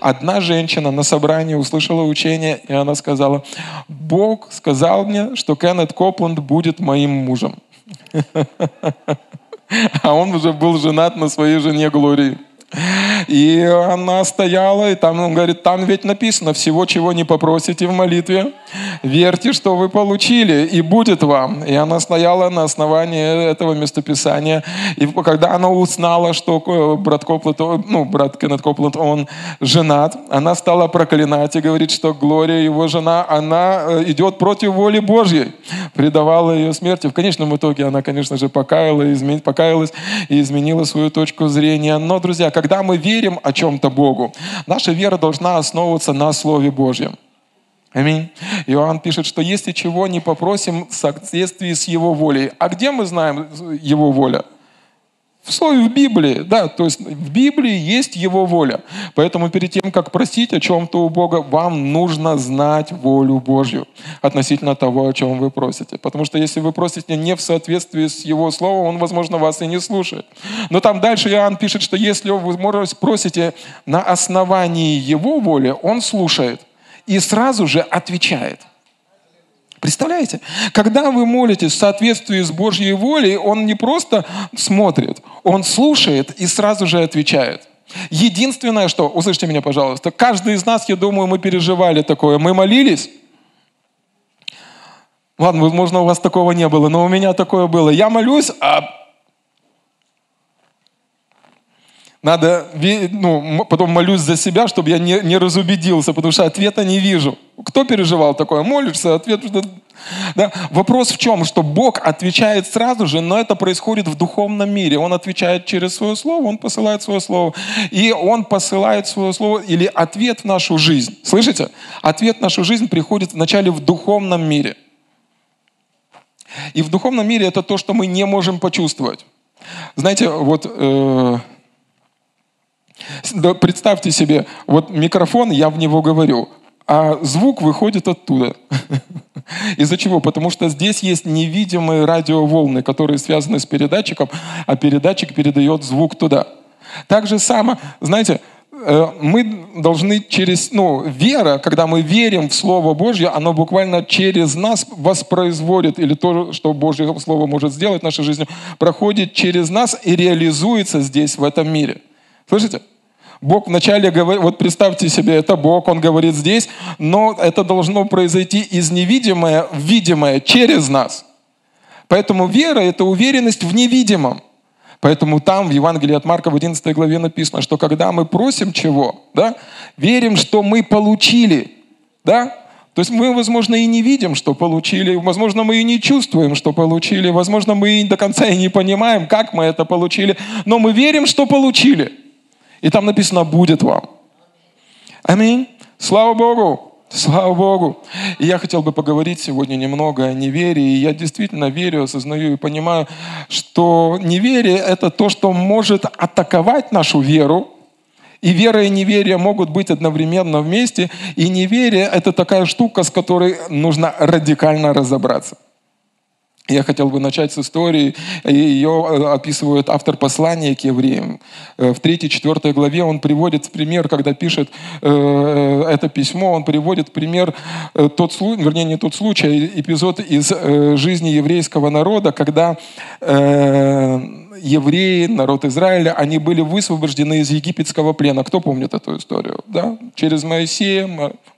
Одна женщина на собрании услышала учение, и она сказала, Бог сказал мне, что Кеннет Копланд будет моим мужем. А он уже был женат на своей жене Глории. И она стояла, и там он говорит, там ведь написано, всего, чего не попросите в молитве, верьте, что вы получили, и будет вам. И она стояла на основании этого местописания. И когда она узнала, что брат Копланд, ну, брат Кеннет Копланд, он женат, она стала проклинать и говорит, что Глория, его жена, она э, идет против воли Божьей, предавала ее смерти. В конечном итоге она, конечно же, покаялась, покаялась и изменила свою точку зрения. Но, друзья, когда мы верим о чем-то Богу, наша вера должна основываться на Слове Божьем. Аминь. Иоанн пишет, что если чего не попросим в соответствии с Его волей. А где мы знаем Его воля? В слове в Библии, да, то есть в Библии есть Его воля. Поэтому перед тем, как просить о чем-то у Бога, вам нужно знать волю Божью относительно того, о чем вы просите. Потому что если вы просите не в соответствии с Его Словом, Он, возможно, вас и не слушает. Но там дальше Иоанн пишет, что если вы просите на основании Его воли, Он слушает и сразу же отвечает. Представляете? Когда вы молитесь в соответствии с Божьей волей, Он не просто смотрит, Он слушает и сразу же отвечает. Единственное, что, услышьте меня, пожалуйста, каждый из нас, я думаю, мы переживали такое. Мы молились, Ладно, возможно, у вас такого не было, но у меня такое было. Я молюсь, а Надо, ну, потом молюсь за себя, чтобы я не, не разубедился, потому что ответа не вижу. Кто переживал такое? Молишься, ответ... Да? Вопрос в чем? Что Бог отвечает сразу же, но это происходит в духовном мире. Он отвечает через свое слово, Он посылает свое слово. И Он посылает свое слово или ответ в нашу жизнь. Слышите? Ответ в нашу жизнь приходит вначале в духовном мире. И в духовном мире это то, что мы не можем почувствовать. Знаете, вот... Э Представьте себе, вот микрофон, я в него говорю, а звук выходит оттуда. Из-за чего? Потому что здесь есть невидимые радиоволны, которые связаны с передатчиком, а передатчик передает звук туда. Так же само, знаете, э, мы должны через, ну, вера, когда мы верим в Слово Божье, оно буквально через нас воспроизводит, или то, что Божье Слово может сделать в нашей жизни, проходит через нас и реализуется здесь, в этом мире. Слышите? Бог вначале говорит, вот представьте себе, это Бог, Он говорит здесь, но это должно произойти из невидимое в видимое через нас. Поэтому вера – это уверенность в невидимом. Поэтому там в Евангелии от Марка в 11 главе написано, что когда мы просим чего, да, верим, что мы получили, да, то есть мы, возможно, и не видим, что получили, возможно, мы и не чувствуем, что получили, возможно, мы и до конца и не понимаем, как мы это получили, но мы верим, что получили. И там написано «будет вам». Аминь. Слава Богу. Слава Богу! И я хотел бы поговорить сегодня немного о неверии. И я действительно верю, осознаю и понимаю, что неверие – это то, что может атаковать нашу веру. И вера и неверие могут быть одновременно вместе. И неверие – это такая штука, с которой нужно радикально разобраться. Я хотел бы начать с истории. Ее э, описывает автор послания к евреям. Э, в 3-4 главе он приводит пример, когда пишет э, это письмо, он приводит пример, тот случай, вернее, не тот случай, а эпизод из жизни еврейского народа, когда евреи, народ Израиля, они были высвобождены из египетского плена. Кто помнит эту историю? Да? Через Моисея,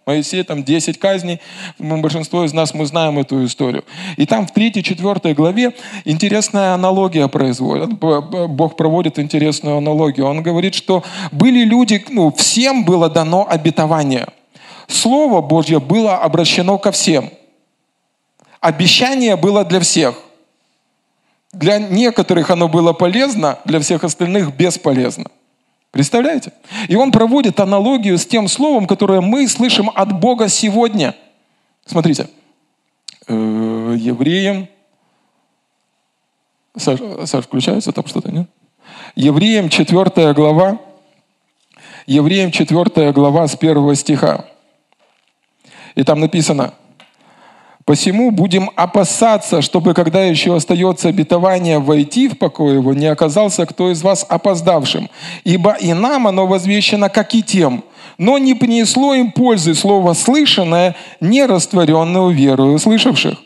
Моисей, там 10 казней, большинство из нас мы знаем эту историю. И там в 3-4 главе интересная аналогия производит. Бог проводит интересную аналогию. Он говорит, что были люди, ну, всем было дано обетование. Слово Божье было обращено ко всем. Обещание было для всех – для некоторых оно было полезно, для всех остальных бесполезно. Представляете? И он проводит аналогию с тем словом, которое мы слышим от Бога сегодня. Смотрите, э, евреям... Саш, Саш, включается там что-то, нет? Евреям 4 глава, Евреям 4 глава с 1 стиха. И там написано, Посему будем опасаться, чтобы, когда еще остается обетование войти в покой его, не оказался кто из вас опоздавшим. Ибо и нам оно возвещено, как и тем, но не принесло им пользы слово слышанное, не растворенное верою слышавших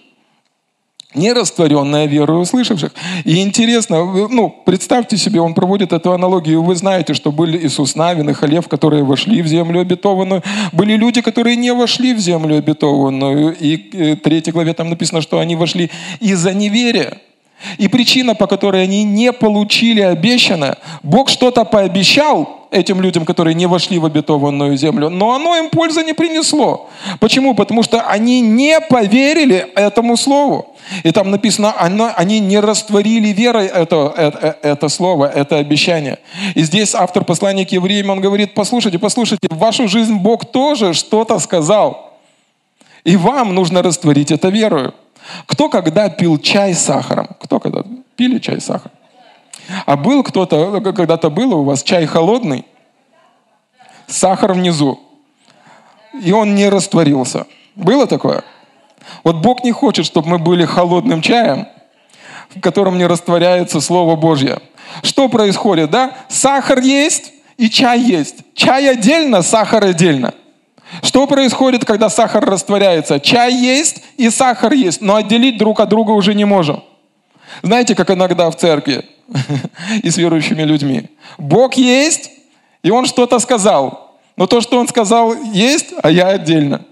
нерастворенная вера услышавших. И интересно, ну, представьте себе, он проводит эту аналогию. Вы знаете, что были Иисус Навин и Халев, которые вошли в землю обетованную. Были люди, которые не вошли в землю обетованную. И э, в третьей главе там написано, что они вошли из-за неверия. И причина, по которой они не получили обещанное, Бог что-то пообещал этим людям, которые не вошли в обетованную землю, но оно им пользы не принесло. Почему? Потому что они не поверили этому слову. И там написано, они не растворили верой это, это, это слово, это обещание. И здесь автор послания к евреям, он говорит, послушайте, послушайте, в вашу жизнь Бог тоже что-то сказал. И вам нужно растворить это верою. Кто когда пил чай с сахаром? Кто когда пили чай с сахаром? А был кто-то, когда-то было у вас чай холодный, сахар внизу, и он не растворился. Было такое? Вот Бог не хочет, чтобы мы были холодным чаем, в котором не растворяется Слово Божье. Что происходит, да? Сахар есть и чай есть. Чай отдельно, сахар отдельно. Что происходит, когда сахар растворяется? Чай есть и сахар есть, но отделить друг от друга уже не можем. Знаете, как иногда в церкви и с верующими людьми. Бог есть, и Он что-то сказал. Но то, что Он сказал, есть, а я отдельно.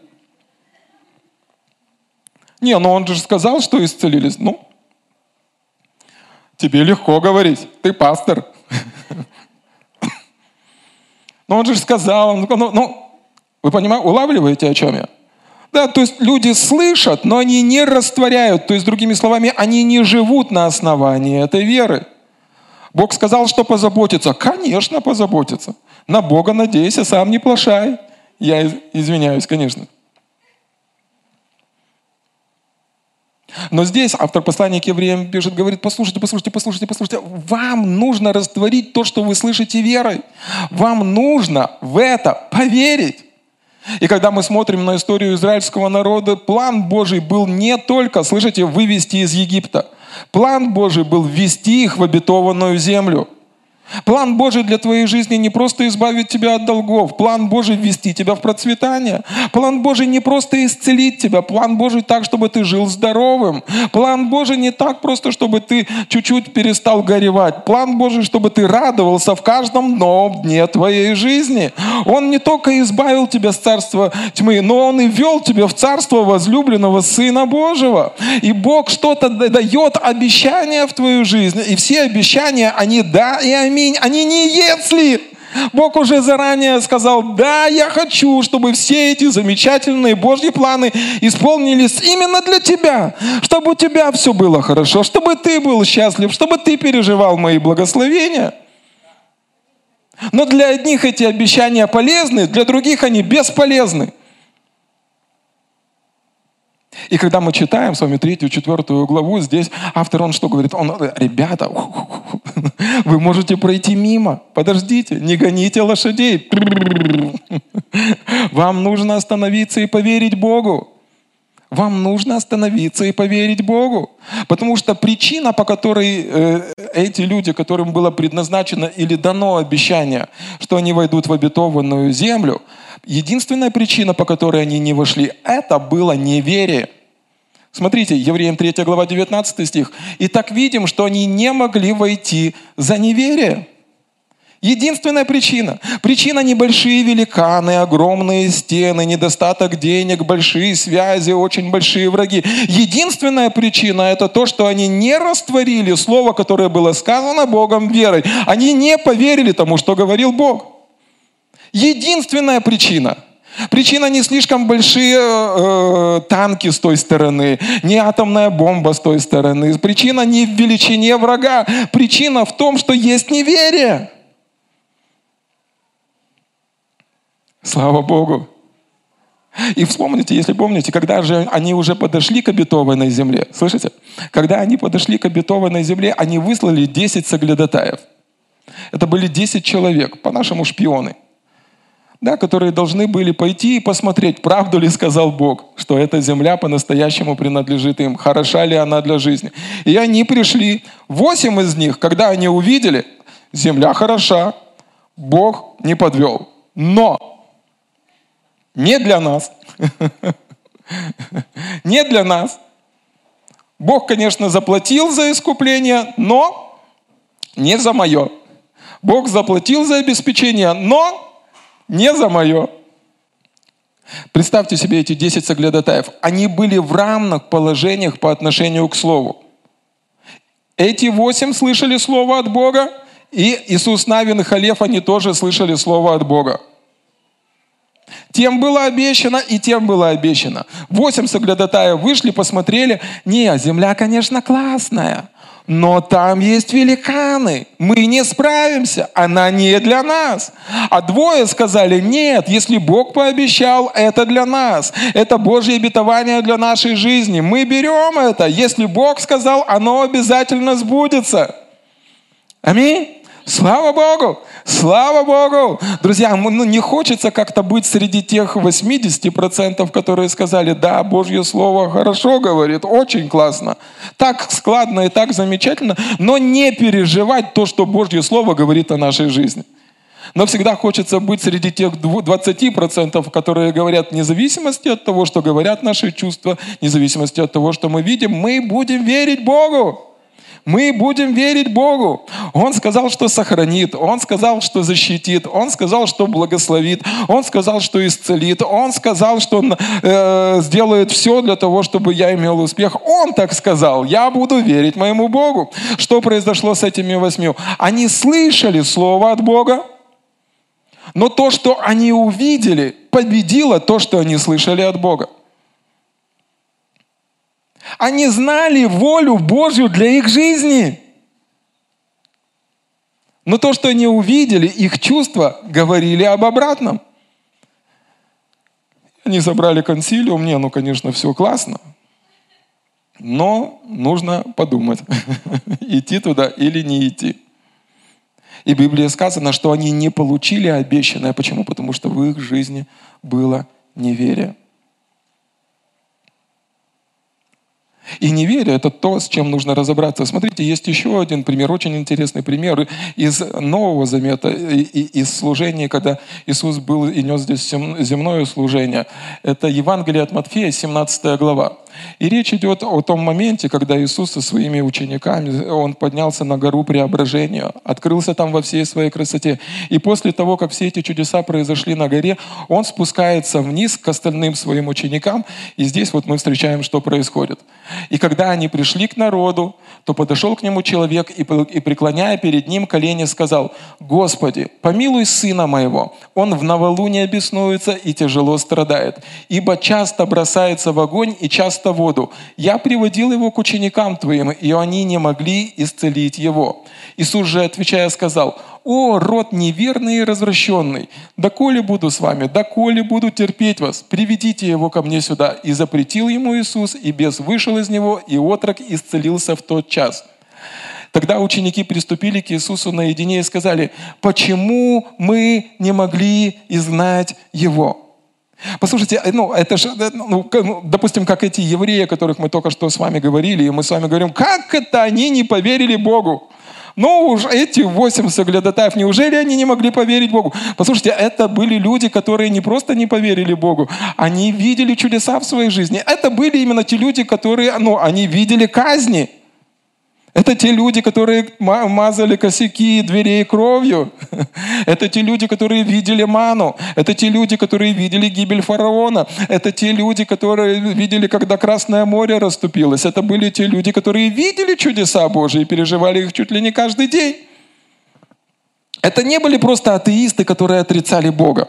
Не, ну Он же сказал, что исцелились. Ну, тебе легко говорить, ты пастор. Но Он же сказал, ну, ну вы понимаете, улавливаете, о чем я? Да, то есть люди слышат, но они не растворяют. То есть, другими словами, они не живут на основании этой веры. Бог сказал, что позаботиться. Конечно, позаботиться. На Бога надейся, сам не плашай. Я извиняюсь, конечно. Но здесь автор послания к евреям пишет, говорит, послушайте, послушайте, послушайте, послушайте, вам нужно растворить то, что вы слышите верой. Вам нужно в это поверить. И когда мы смотрим на историю израильского народа, план Божий был не только, слышите, вывести из Египта. План Божий был ввести их в обетованную землю. План Божий для твоей жизни не просто избавить тебя от долгов. План Божий ввести тебя в процветание. План Божий не просто исцелить тебя. План Божий так, чтобы ты жил здоровым. План Божий не так просто, чтобы ты чуть-чуть перестал горевать. План Божий, чтобы ты радовался в каждом новом дне твоей жизни. Он не только избавил тебя с царства тьмы, но Он и вел тебя в царство возлюбленного Сына Божьего. И Бог что-то дает обещания в твою жизнь. И все обещания, они да и аминь аминь, они не если. Бог уже заранее сказал, да, я хочу, чтобы все эти замечательные Божьи планы исполнились именно для тебя, чтобы у тебя все было хорошо, чтобы ты был счастлив, чтобы ты переживал мои благословения. Но для одних эти обещания полезны, для других они бесполезны. И когда мы читаем с вами третью, четвертую главу, здесь автор, он что говорит? Он, ребята, вы можете пройти мимо. Подождите, не гоните лошадей. Вам нужно остановиться и поверить Богу. Вам нужно остановиться и поверить Богу. Потому что причина, по которой э, эти люди, которым было предназначено или дано обещание, что они войдут в обетованную землю, единственная причина, по которой они не вошли, это было неверие. Смотрите, Евреям 3 глава 19 стих. «И так видим, что они не могли войти за неверие». Единственная причина. Причина небольшие великаны, огромные стены, недостаток денег, большие связи, очень большие враги. Единственная причина это то, что они не растворили слово, которое было сказано Богом верой. Они не поверили тому, что говорил Бог. Единственная причина – Причина не слишком большие э, танки с той стороны, не атомная бомба с той стороны. Причина не в величине врага. Причина в том, что есть неверие. Слава Богу. И вспомните, если помните, когда же они уже подошли к обетованной земле, слышите? Когда они подошли к обетованной земле, они выслали 10 соглядатаев. Это были 10 человек, по-нашему шпионы. Да, которые должны были пойти и посмотреть, правду ли сказал Бог, что эта земля по-настоящему принадлежит им, хороша ли она для жизни. И они пришли, восемь из них, когда они увидели, земля хороша, Бог не подвел. Но не для нас. Не для нас. Бог, конечно, заплатил за искупление, но не за мое. Бог заплатил за обеспечение, но не за мое. Представьте себе эти 10 соглядатаев. Они были в равных положениях по отношению к Слову. Эти восемь слышали Слово от Бога, и Иисус Навин и Халев, они тоже слышали Слово от Бога. Тем было обещано, и тем было обещано. Восемь соглядатаев вышли, посмотрели. Не, земля, конечно, классная. Но там есть великаны. Мы не справимся. Она не для нас. А двое сказали, нет, если Бог пообещал, это для нас. Это Божье обетование для нашей жизни. Мы берем это. Если Бог сказал, оно обязательно сбудется. Аминь. Слава Богу! Слава Богу! Друзья, ну, не хочется как-то быть среди тех 80%, которые сказали, да, Божье Слово хорошо говорит, очень классно, так складно и так замечательно, но не переживать то, что Божье Слово говорит о нашей жизни. Но всегда хочется быть среди тех 20%, которые говорят, вне зависимости от того, что говорят наши чувства, вне зависимости от того, что мы видим, мы будем верить Богу мы будем верить Богу. Он сказал, что сохранит, Он сказал, что защитит, Он сказал, что благословит, Он сказал, что исцелит, Он сказал, что Он э, сделает все для того, чтобы я имел успех. Он так сказал, я буду верить моему Богу. Что произошло с этими восьми? Они слышали Слово от Бога, но то, что они увидели, победило то, что они слышали от Бога. Они знали волю Божью для их жизни. Но то, что они увидели, их чувства говорили об обратном. Они собрали консилиум, не, ну, конечно, все классно, но нужно подумать, идти туда или не идти. И в Библии сказано, что они не получили обещанное. Почему? Потому что в их жизни было неверие. И неверие – это то, с чем нужно разобраться. Смотрите, есть еще один пример, очень интересный пример из Нового Замета, из служения, когда Иисус был и нес здесь земное служение. Это Евангелие от Матфея, 17 глава. И речь идет о том моменте, когда Иисус со своими учениками, Он поднялся на гору преображения, открылся там во всей своей красоте. И после того, как все эти чудеса произошли на горе, Он спускается вниз к остальным своим ученикам. И здесь вот мы встречаем, что происходит. И когда они пришли к народу, то подошел к нему человек и, преклоняя перед ним колени, сказал, «Господи, помилуй сына моего, он в новолуние беснуется и тяжело страдает, ибо часто бросается в огонь и часто в воду. Я приводил его к ученикам твоим, и они не могли исцелить его». Иисус же, отвечая, сказал, «О, род неверный и развращенный! Доколе буду с вами, доколе буду терпеть вас? Приведите его ко мне сюда». И запретил ему Иисус, и бес вышел из него, и отрок исцелился в тот час. Тогда ученики приступили к Иисусу наедине и сказали, «Почему мы не могли изгнать его?» Послушайте, ну, это же, ну, ну, допустим, как эти евреи, о которых мы только что с вами говорили, и мы с вами говорим, как это они не поверили Богу? Ну уж эти восемь соглядатаев, неужели они не могли поверить Богу? Послушайте, это были люди, которые не просто не поверили Богу, они видели чудеса в своей жизни. Это были именно те люди, которые, ну, они видели казни. Это те люди, которые мазали косяки дверей кровью. Это те люди, которые видели ману. Это те люди, которые видели гибель фараона. Это те люди, которые видели, когда Красное море расступилось. Это были те люди, которые видели чудеса Божьи и переживали их чуть ли не каждый день. Это не были просто атеисты, которые отрицали Бога.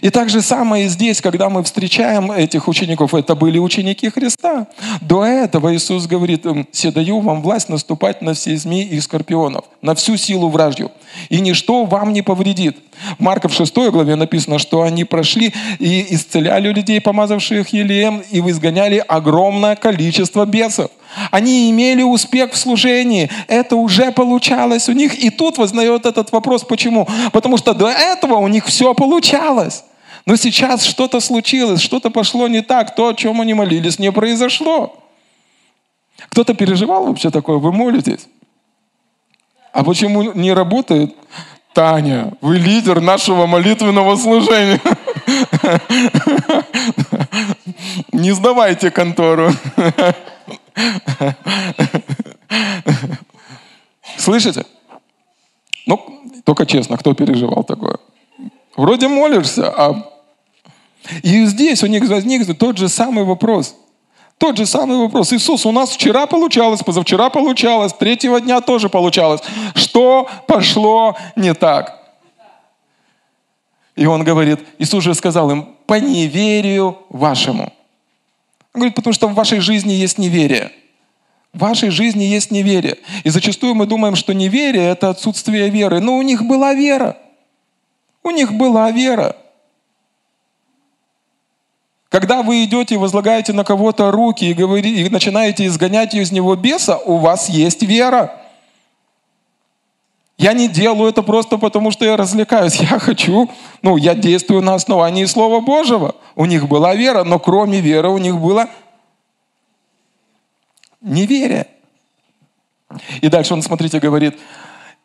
И так же самое здесь, когда мы встречаем этих учеников, это были ученики Христа. До этого Иисус говорит, «Се даю вам власть наступать на все змеи и скорпионов, на всю силу вражью, и ничто вам не повредит». В Марка в 6 главе написано, что они прошли и исцеляли людей, помазавших елеем, и изгоняли огромное количество бесов. Они имели успех в служении. Это уже получалось у них. И тут вознает этот вопрос. Почему? Потому что до этого у них все получалось. Но сейчас что-то случилось, что-то пошло не так. То, о чем они молились, не произошло. Кто-то переживал вообще такое? Вы молитесь? А почему не работает? Таня, вы лидер нашего молитвенного служения. Не сдавайте контору. Слышите? Ну, только честно, кто переживал такое? Вроде молишься, а... И здесь у них возник тот же самый вопрос. Тот же самый вопрос. Иисус, у нас вчера получалось, позавчера получалось, третьего дня тоже получалось. Что пошло не так? И он говорит, Иисус же сказал им, по неверию вашему. Он говорит, потому что в вашей жизни есть неверие. В вашей жизни есть неверие. И зачастую мы думаем, что неверие – это отсутствие веры. Но у них была вера. У них была вера. Когда вы идете и возлагаете на кого-то руки и, говори, и начинаете изгонять из него беса, у вас есть вера. Я не делаю это просто потому, что я развлекаюсь. Я хочу, ну, я действую на основании Слова Божьего. У них была вера, но кроме веры у них было неверие. И дальше он, смотрите, говорит,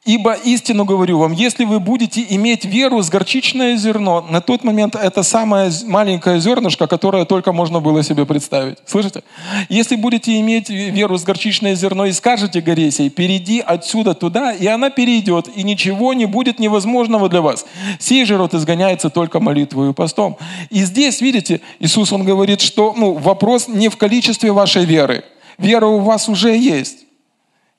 Ибо истину говорю вам, если вы будете иметь веру с горчичное зерно, на тот момент это самое маленькое зернышко, которое только можно было себе представить. Слышите? Если будете иметь веру с горчичное зерно и скажете горе сей, перейди отсюда туда, и она перейдет, и ничего не будет невозможного для вас. Сей же род изгоняется только молитвой и постом. И здесь, видите, Иисус, Он говорит, что ну, вопрос не в количестве вашей веры. Вера у вас уже есть.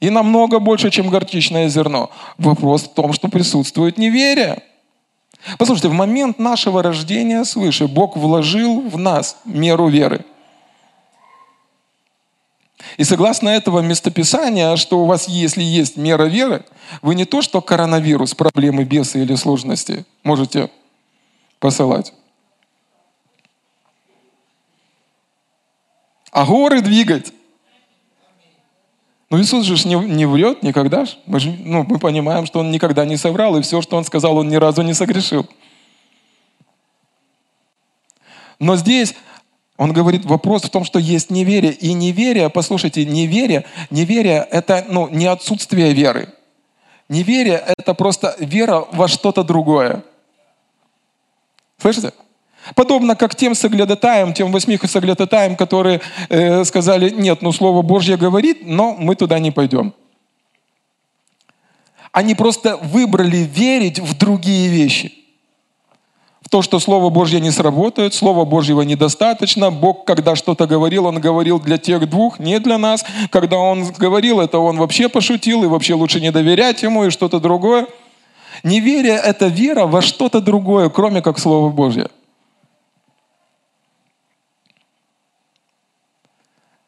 И намного больше, чем горчичное зерно. Вопрос в том, что присутствует неверие. Послушайте, в момент нашего рождения свыше Бог вложил в нас меру веры. И согласно этого местописания, что у вас, если есть мера веры, вы не то, что коронавирус, проблемы, бесы или сложности можете посылать, а горы двигать. Но Иисус же не, не врет никогда. Мы, же, ну, мы понимаем, что Он никогда не соврал, и все, что Он сказал, Он ни разу не согрешил. Но здесь он говорит, вопрос в том, что есть неверие. И неверие, послушайте, неверие, неверие – это ну, не отсутствие веры. Неверие – это просто вера во что-то другое. Слышите? Подобно как тем соглядатаем, тем восьми соглядатаем, которые э, сказали, нет, ну Слово Божье говорит, но мы туда не пойдем. Они просто выбрали верить в другие вещи. В то, что Слово Божье не сработает, Слова Божьего недостаточно. Бог, когда что-то говорил, Он говорил для тех двух, не для нас. Когда Он говорил, это Он вообще пошутил, и вообще лучше не доверять Ему, и что-то другое. Неверие – это вера во что-то другое, кроме как Слово Божье.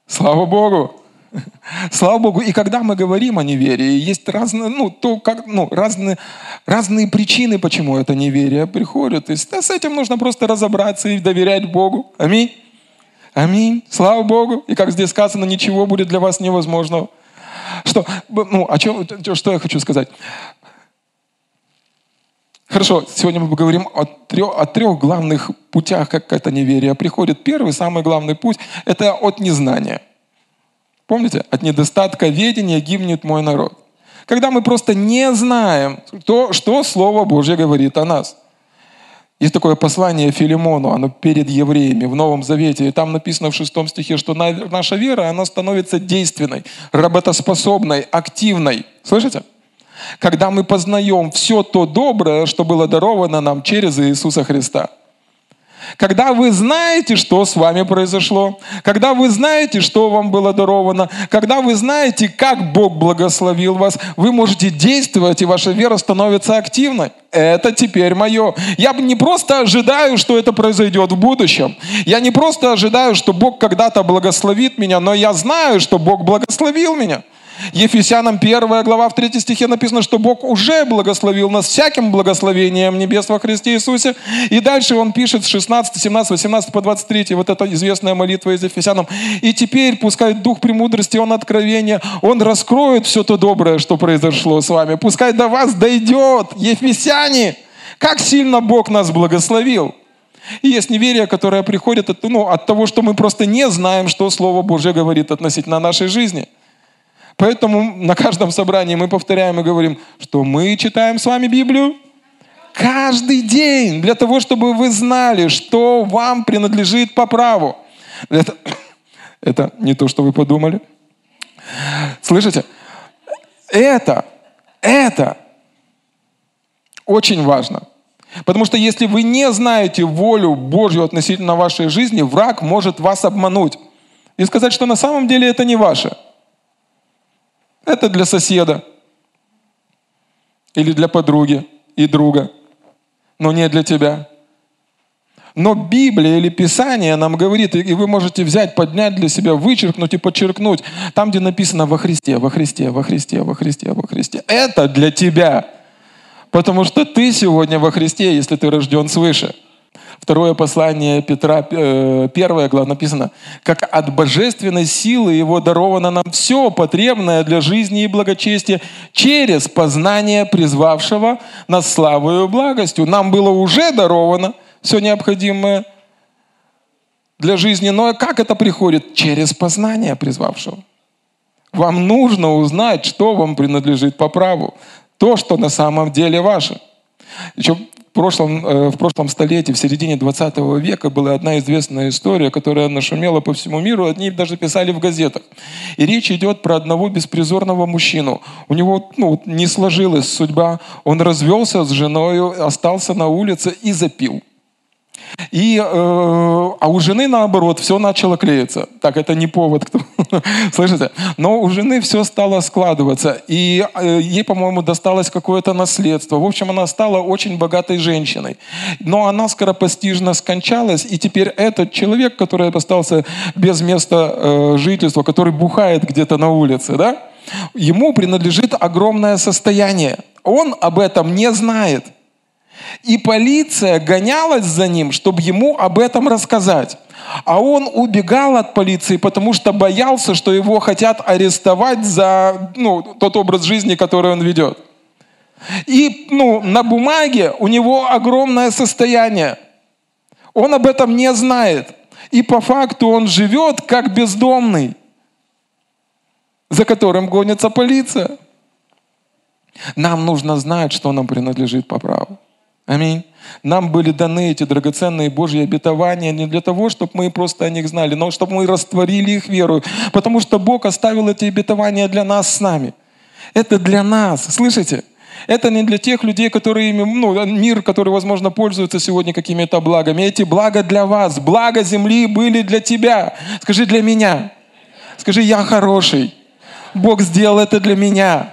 Слава Богу! Слава Богу. И когда мы говорим о неверии, есть разные, ну, то, как, ну, разные, разные причины, почему это неверие приходит. Да, с этим нужно просто разобраться и доверять Богу. Аминь. Аминь. Слава Богу. И как здесь сказано, ничего будет для вас невозможного. Что, ну, о чем, что я хочу сказать? Хорошо, сегодня мы поговорим о трех, о трех главных путях, как это неверие приходит. Первый, самый главный путь – это от незнания. Помните? От недостатка ведения гибнет мой народ. Когда мы просто не знаем, то, что Слово Божье говорит о нас. Есть такое послание Филимону, оно перед евреями в Новом Завете. И там написано в шестом стихе, что наша вера, она становится действенной, работоспособной, активной. Слышите? Когда мы познаем все то доброе, что было даровано нам через Иисуса Христа. Когда вы знаете, что с вами произошло, когда вы знаете, что вам было даровано, когда вы знаете, как Бог благословил вас, вы можете действовать, и ваша вера становится активной. Это теперь мое. Я не просто ожидаю, что это произойдет в будущем. Я не просто ожидаю, что Бог когда-то благословит меня, но я знаю, что Бог благословил меня. Ефесянам 1 глава в 3 стихе написано, что Бог уже благословил нас всяким благословением небес во Христе Иисусе. И дальше он пишет с 16, 17, 18 по 23, вот эта известная молитва из Ефесянам. И теперь пускай Дух премудрости, Он откровения, Он раскроет все то доброе, что произошло с вами. Пускай до вас дойдет, Ефесяне, как сильно Бог нас благословил. И есть неверие, которое приходит от, ну, от того, что мы просто не знаем, что Слово Божье говорит относительно нашей жизни. Поэтому на каждом собрании мы повторяем и говорим, что мы читаем с вами Библию каждый день, для того, чтобы вы знали, что вам принадлежит по праву. Это, это не то, что вы подумали. Слышите? Это, это очень важно. Потому что если вы не знаете волю Божью относительно вашей жизни, враг может вас обмануть и сказать, что на самом деле это не ваше. Это для соседа или для подруги и друга, но не для тебя. Но Библия или Писание нам говорит, и вы можете взять, поднять для себя, вычеркнуть и подчеркнуть, там, где написано во Христе, во Христе, во Христе, во Христе, во Христе. Это для тебя. Потому что ты сегодня во Христе, если ты рожден свыше. Второе послание Петра, э, первая глава написано, «Как от божественной силы Его даровано нам все потребное для жизни и благочестия через познание призвавшего нас славою и благостью». Нам было уже даровано все необходимое для жизни, но как это приходит? Через познание призвавшего. Вам нужно узнать, что вам принадлежит по праву то, что на самом деле ваше. Еще в прошлом, э, в прошлом столетии, в середине 20 века была одна известная история, которая нашумела по всему миру, одни даже писали в газетах. И речь идет про одного беспризорного мужчину. У него ну, не сложилась судьба, он развелся с женой, остался на улице и запил. И, э, а у жены наоборот все начало клеиться. Так, это не повод, кто... Слышите? Но у жены все стало складываться. И э, ей, по-моему, досталось какое-то наследство. В общем, она стала очень богатой женщиной. Но она скоропостижно скончалась. И теперь этот человек, который остался без места э, жительства, который бухает где-то на улице, да, ему принадлежит огромное состояние. Он об этом не знает. И полиция гонялась за ним, чтобы ему об этом рассказать. А он убегал от полиции, потому что боялся, что его хотят арестовать за ну, тот образ жизни, который он ведет. И ну, на бумаге у него огромное состояние. Он об этом не знает. И по факту он живет как бездомный, за которым гонится полиция. Нам нужно знать, что нам принадлежит по праву. Аминь. Нам были даны эти драгоценные Божьи обетования не для того, чтобы мы просто о них знали, но чтобы мы растворили их веру. Потому что Бог оставил эти обетования для нас с нами. Это для нас. Слышите? Это не для тех людей, которые, ну, мир, который, возможно, пользуется сегодня какими-то благами. Эти блага для вас. Блага земли были для тебя. Скажи для меня. Скажи, я хороший. Бог сделал это для меня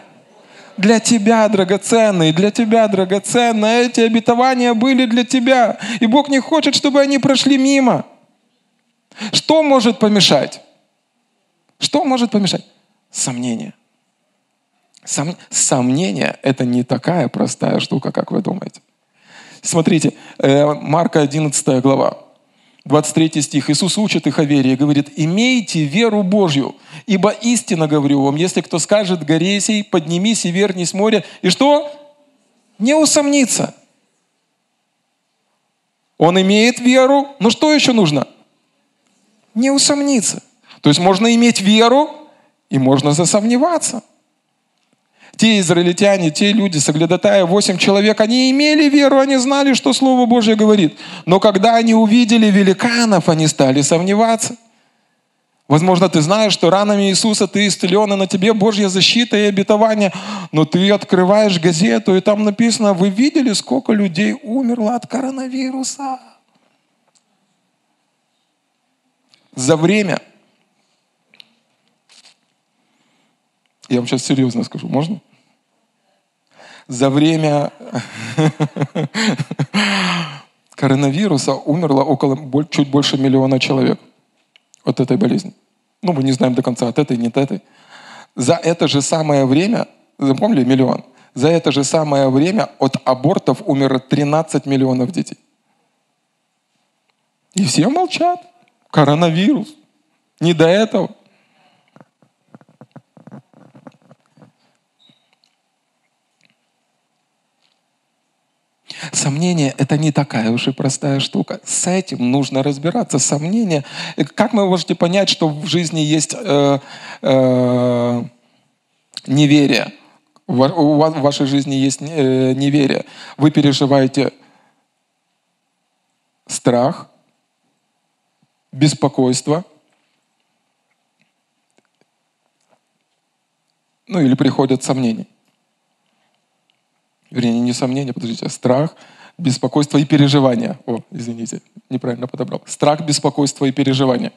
для тебя драгоценный, для тебя драгоценно. Эти обетования были для тебя. И Бог не хочет, чтобы они прошли мимо. Что может помешать? Что может помешать? Сомнение. Сом... Сомнение – это не такая простая штука, как вы думаете. Смотрите, э, Марка 11 глава. 23 стих. Иисус учит их о вере и говорит, «Имейте веру Божью, ибо истинно говорю вам, если кто скажет горе сей, поднимись и вернись море». И что? Не усомниться. Он имеет веру, но что еще нужно? Не усомниться. То есть можно иметь веру и можно засомневаться. Те израильтяне, те люди, соглядатая, восемь человек, они имели веру, они знали, что Слово Божье говорит. Но когда они увидели великанов, они стали сомневаться. Возможно, ты знаешь, что ранами Иисуса ты исцелен, и на тебе Божья защита и обетование. Но ты открываешь газету, и там написано, вы видели, сколько людей умерло от коронавируса? За время. Я вам сейчас серьезно скажу, можно? За время коронавируса умерло около чуть больше миллиона человек от этой болезни. Ну, мы не знаем до конца, от этой, нет этой. За это же самое время, запомнили, миллион, за это же самое время от абортов умерло 13 миллионов детей. И все молчат. Коронавирус. Не до этого. Сомнение – это не такая уж и простая штука. С этим нужно разбираться. Сомнение – как вы можете понять, что в жизни есть э, э, неверие? У вас, в вашей жизни есть э, неверие. Вы переживаете страх, беспокойство, ну или приходят сомнения вернее, не сомнения, подождите, а страх, беспокойство и переживания. О, извините, неправильно подобрал. Страх, беспокойство и переживания.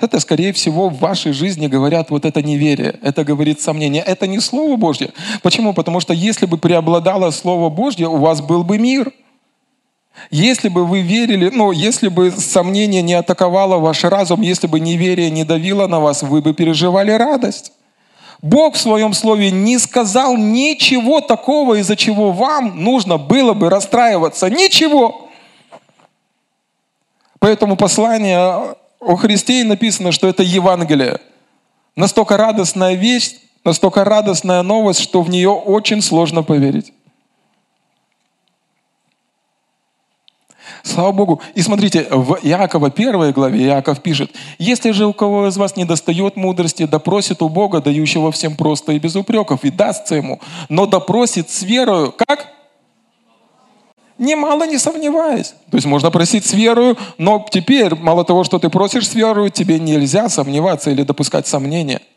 Это, скорее всего, в вашей жизни говорят вот это неверие, это говорит сомнение. Это не Слово Божье. Почему? Потому что если бы преобладало Слово Божье, у вас был бы мир. Если бы вы верили, ну, если бы сомнение не атаковало ваш разум, если бы неверие не давило на вас, вы бы переживали радость. Бог в своем слове не сказал ничего такого, из-за чего вам нужно было бы расстраиваться. Ничего. Поэтому послание о Христе написано, что это Евангелие. Настолько радостная вещь, настолько радостная новость, что в нее очень сложно поверить. Слава Богу. И смотрите, в Иакова первой главе Иаков пишет, «Если же у кого из вас не достает мудрости, допросит у Бога, дающего всем просто и без упреков, и дастся ему, но допросит с верою». Как? Немало не сомневаясь. То есть можно просить с верою, но теперь, мало того, что ты просишь с верою, тебе нельзя сомневаться или допускать сомнения –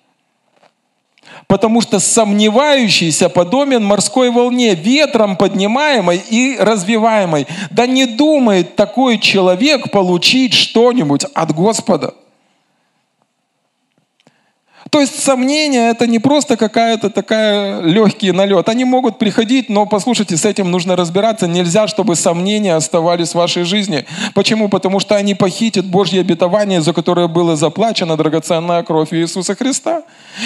потому что сомневающийся подобен морской волне, ветром поднимаемой и развиваемой. Да не думает такой человек получить что-нибудь от Господа. То есть сомнения это не просто какая-то такая легкий налет. Они могут приходить, но послушайте, с этим нужно разбираться. Нельзя, чтобы сомнения оставались в вашей жизни. Почему? Потому что они похитят Божье обетование, за которое было заплачено драгоценная кровь Иисуса Христа.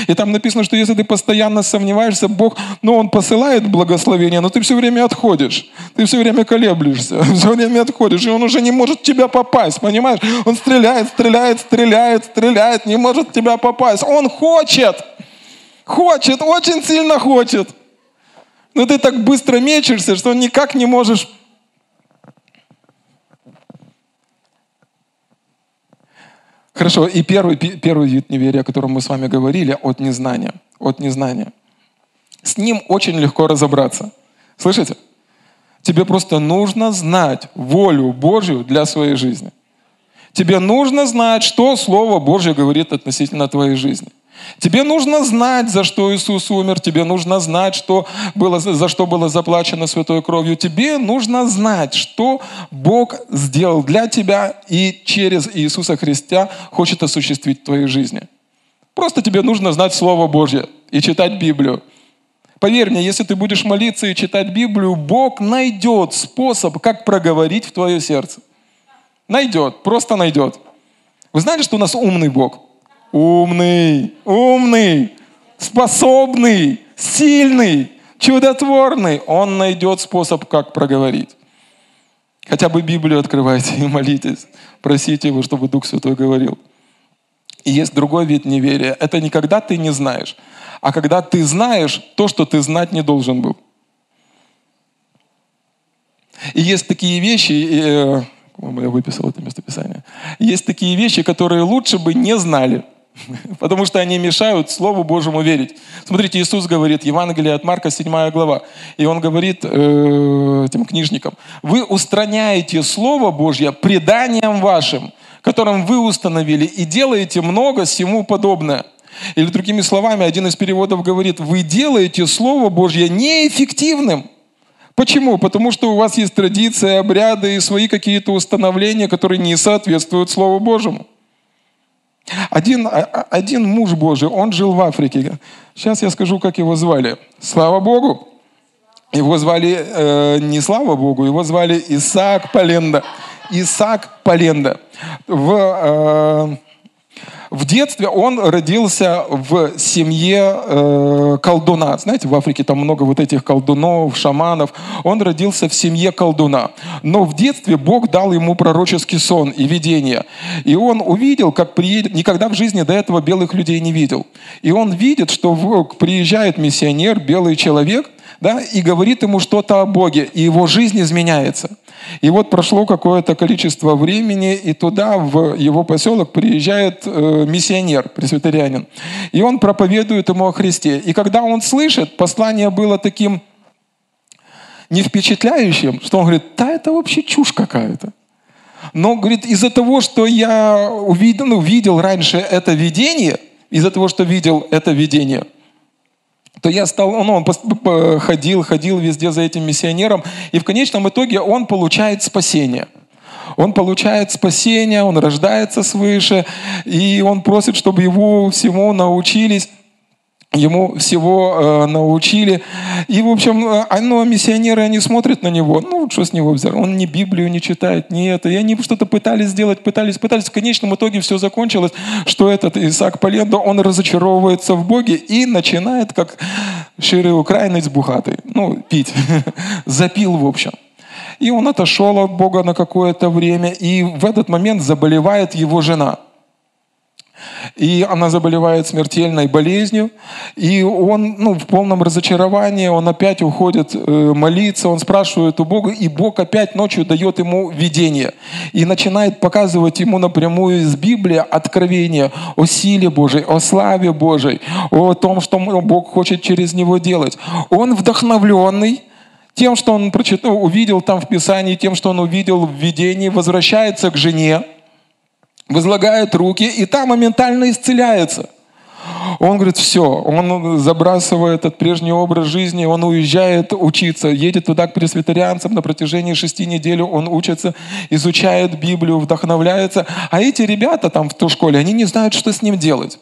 И там написано, что если ты постоянно сомневаешься, Бог, ну, Он посылает благословение, но ты все время отходишь. Ты все время колеблешься, все время отходишь, и Он уже не может тебя попасть, понимаешь? Он стреляет, стреляет, стреляет, стреляет, не может тебя попасть. Он хочет. Хочет, очень сильно хочет. Но ты так быстро мечешься, что никак не можешь Хорошо, и первый, первый вид неверия, о котором мы с вами говорили, от незнания. От незнания. С ним очень легко разобраться. Слышите? Тебе просто нужно знать волю Божью для своей жизни. Тебе нужно знать, что Слово Божье говорит относительно твоей жизни. Тебе нужно знать, за что Иисус умер, тебе нужно знать, что было, за что было заплачено святой кровью. Тебе нужно знать, что Бог сделал для тебя и через Иисуса Христа хочет осуществить в твоей жизни. Просто тебе нужно знать Слово Божье и читать Библию. Поверь мне, если ты будешь молиться и читать Библию, Бог найдет способ, как проговорить в твое сердце. Найдет, просто найдет. Вы знаете, что у нас умный Бог? Умный, умный, способный, сильный, чудотворный, он найдет способ, как проговорить. Хотя бы Библию открывайте и молитесь. Просите его, чтобы Дух Святой говорил. И есть другой вид неверия. Это не когда ты не знаешь, а когда ты знаешь то, что ты знать не должен был. И есть такие вещи, э, я выписал это местописание, есть такие вещи, которые лучше бы не знали – Потому что они мешают Слову Божьему верить. Смотрите, Иисус говорит, Евангелие от Марка, 7 глава, и Он говорит э, этим книжникам, вы устраняете Слово Божье преданием вашим, которым вы установили, и делаете много всему подобное. Или другими словами, один из переводов говорит, вы делаете Слово Божье неэффективным. Почему? Потому что у вас есть традиции, обряды и свои какие-то установления, которые не соответствуют Слову Божьему. Один, а, а, один муж Божий, он жил в Африке. Сейчас я скажу, как его звали. Слава Богу. Его звали э, не Слава Богу, его звали Исаак Поленда. Исаак Поленда. В, э, В детстве он родился в семье э, колдуна. Знаете, в Африке там много вот этих колдунов, шаманов. Он родился в семье колдуна. Но в детстве Бог дал ему пророческий сон и видение. И он увидел, как приедет... Никогда в жизни до этого белых людей не видел. И он видит, что приезжает миссионер, белый человек – да, и говорит ему что-то о Боге, и его жизнь изменяется. И вот прошло какое-то количество времени, и туда, в его поселок, приезжает э, миссионер, пресвитерианин, и он проповедует ему о Христе. И когда он слышит, послание было таким не впечатляющим, что он говорит, да это вообще чушь какая-то. Но, говорит, из-за того, что я увидел, ну, видел раньше это видение, из-за того, что видел это видение – то я стал, ну, он ходил, ходил везде за этим миссионером, и в конечном итоге он получает спасение. Он получает спасение, он рождается свыше, и он просит, чтобы его всему научились ему всего э, научили. И, в общем, э, ну, миссионеры, они смотрят на него, ну, что с него взял? Он ни Библию не читает, ни это. И они что-то пытались сделать, пытались, пытались. В конечном итоге все закончилось, что этот Исаак Полендо, он разочаровывается в Боге и начинает, как ширый украинец бухатый, ну, пить. Запил, в общем. И он отошел от Бога на какое-то время, и в этот момент заболевает его жена – и она заболевает смертельной болезнью, и он ну, в полном разочаровании, он опять уходит э, молиться, он спрашивает у Бога, и Бог опять ночью дает ему видение, и начинает показывать ему напрямую из Библии откровение о силе Божьей, о славе Божьей, о том, что Бог хочет через него делать. Он вдохновленный, тем, что он прочитал, увидел там в Писании, тем, что он увидел в видении, возвращается к жене, возлагает руки, и та моментально исцеляется. Он говорит, все, он забрасывает этот прежний образ жизни, он уезжает учиться, едет туда к пресвитерианцам, на протяжении шести недель он учится, изучает Библию, вдохновляется. А эти ребята там в той школе, они не знают, что с ним делать.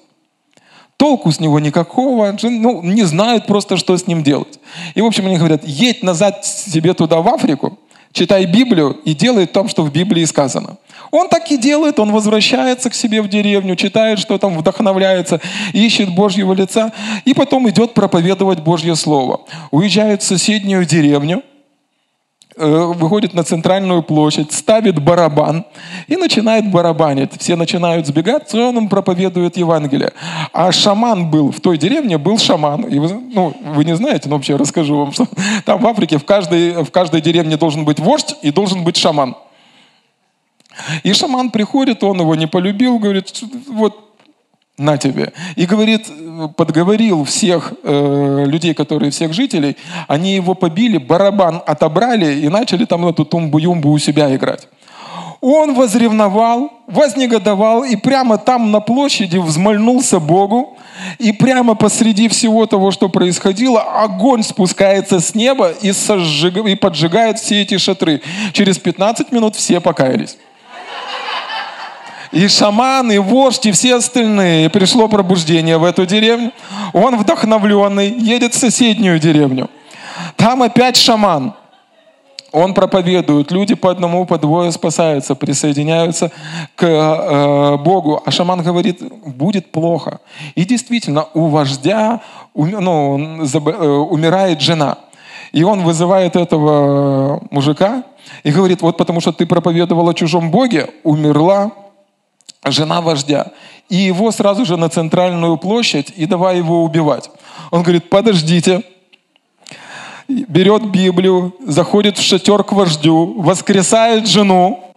Толку с него никакого, ну, не знают просто, что с ним делать. И, в общем, они говорят, едь назад себе туда, в Африку, читай Библию и делай то, что в Библии сказано. Он так и делает, он возвращается к себе в деревню, читает, что там вдохновляется, ищет Божьего лица, и потом идет проповедовать Божье Слово. Уезжает в соседнюю деревню, э, выходит на центральную площадь, ставит барабан и начинает барабанить. Все начинают сбегать, и он им проповедует Евангелие. А шаман был, в той деревне был шаман. И вы, ну, вы не знаете, но вообще расскажу вам, что там в Африке в каждой, в каждой деревне должен быть вождь и должен быть шаман. И шаман приходит, он его не полюбил, говорит, вот на тебе. И говорит, подговорил всех э, людей, которые всех жителей, они его побили, барабан отобрали и начали там эту тумбу-юмбу у себя играть. Он возревновал, вознегодовал и прямо там на площади взмольнулся Богу. И прямо посреди всего того, что происходило, огонь спускается с неба и, сожжиг... и поджигает все эти шатры. Через 15 минут все покаялись и шаман, и вождь, и все остальные. И пришло пробуждение в эту деревню. Он вдохновленный, едет в соседнюю деревню. Там опять шаман. Он проповедует, люди по одному, по двое спасаются, присоединяются к э, Богу. А шаман говорит, будет плохо. И действительно, у вождя ну, э, умирает жена. И он вызывает этого мужика и говорит, вот потому что ты проповедовал о чужом Боге, умерла жена вождя. И его сразу же на центральную площадь и давай его убивать. Он говорит, подождите. Берет Библию, заходит в шатер к вождю, воскресает жену,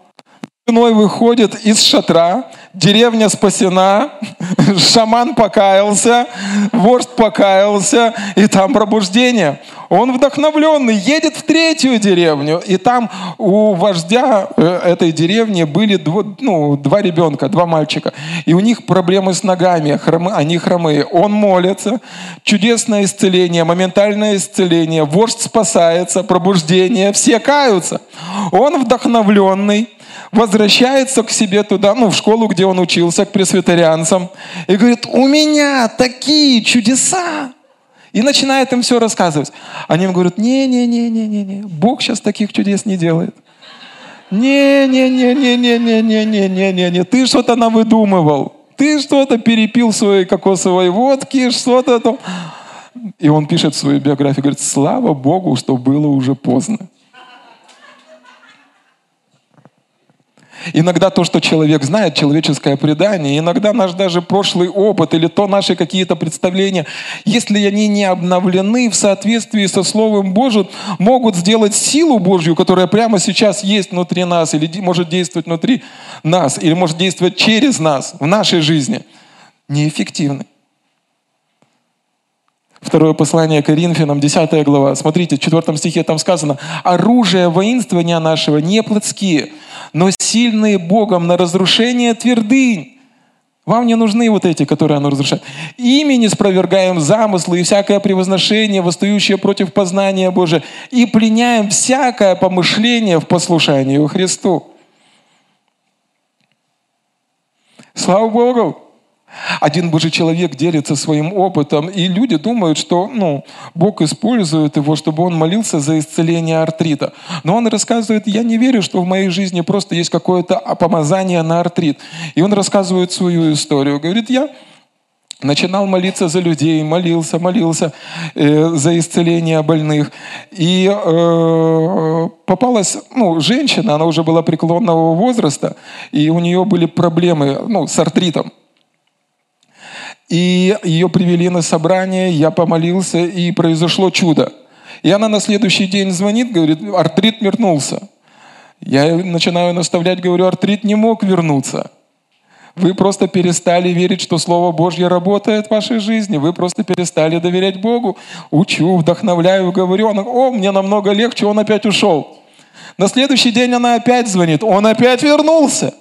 женой выходит из шатра, деревня спасена, шаман покаялся, вождь покаялся, и там пробуждение. Он вдохновленный, едет в третью деревню, и там у вождя э, этой деревни были дво, ну, два ребенка, два мальчика, и у них проблемы с ногами, хромы, они хромые. Он молится, чудесное исцеление, моментальное исцеление, вождь спасается, пробуждение, все каются. Он вдохновленный, возвращается к себе туда, ну, в школу, где он учился, к пресвитерианцам, и говорит, у меня такие чудеса. И начинает им все рассказывать. Они им говорят, не-не-не-не-не, Бог сейчас таких чудес не делает. Не-не-не-не-не-не-не-не-не-не, ты что-то навыдумывал. ты что-то перепил своей кокосовой водки, что-то там. И он пишет в свою биографию, говорит, слава Богу, что было уже поздно. Иногда то, что человек знает, человеческое предание, иногда наш даже прошлый опыт или то наши какие-то представления, если они не обновлены в соответствии со Словом Божьим, могут сделать силу Божью, которая прямо сейчас есть внутри нас, или может действовать внутри нас, или может действовать через нас в нашей жизни, неэффективны. Второе послание Коринфянам, 10 глава. Смотрите, в 4 стихе там сказано, «Оружие воинствования нашего не плотские, но сильные Богом на разрушение твердынь». Вам не нужны вот эти, которые оно разрушает. Ими не спровергаем замыслы и всякое превозношение, восстающее против познания Божия, и пленяем всякое помышление в послушании Христу. Слава Богу! Один Божий человек делится своим опытом, и люди думают, что ну, Бог использует его, чтобы он молился за исцеление артрита. Но он рассказывает, я не верю, что в моей жизни просто есть какое-то помазание на артрит. И он рассказывает свою историю. Говорит, я начинал молиться за людей, молился, молился э, за исцеление больных. И э, попалась ну, женщина, она уже была преклонного возраста, и у нее были проблемы ну, с артритом. И ее привели на собрание, я помолился, и произошло чудо. И она на следующий день звонит, говорит, артрит вернулся. Я начинаю наставлять, говорю, артрит не мог вернуться. Вы просто перестали верить, что Слово Божье работает в вашей жизни. Вы просто перестали доверять Богу. Учу, вдохновляю, говорю. Она, о, мне намного легче, он опять ушел. На следующий день она опять звонит. Он опять вернулся.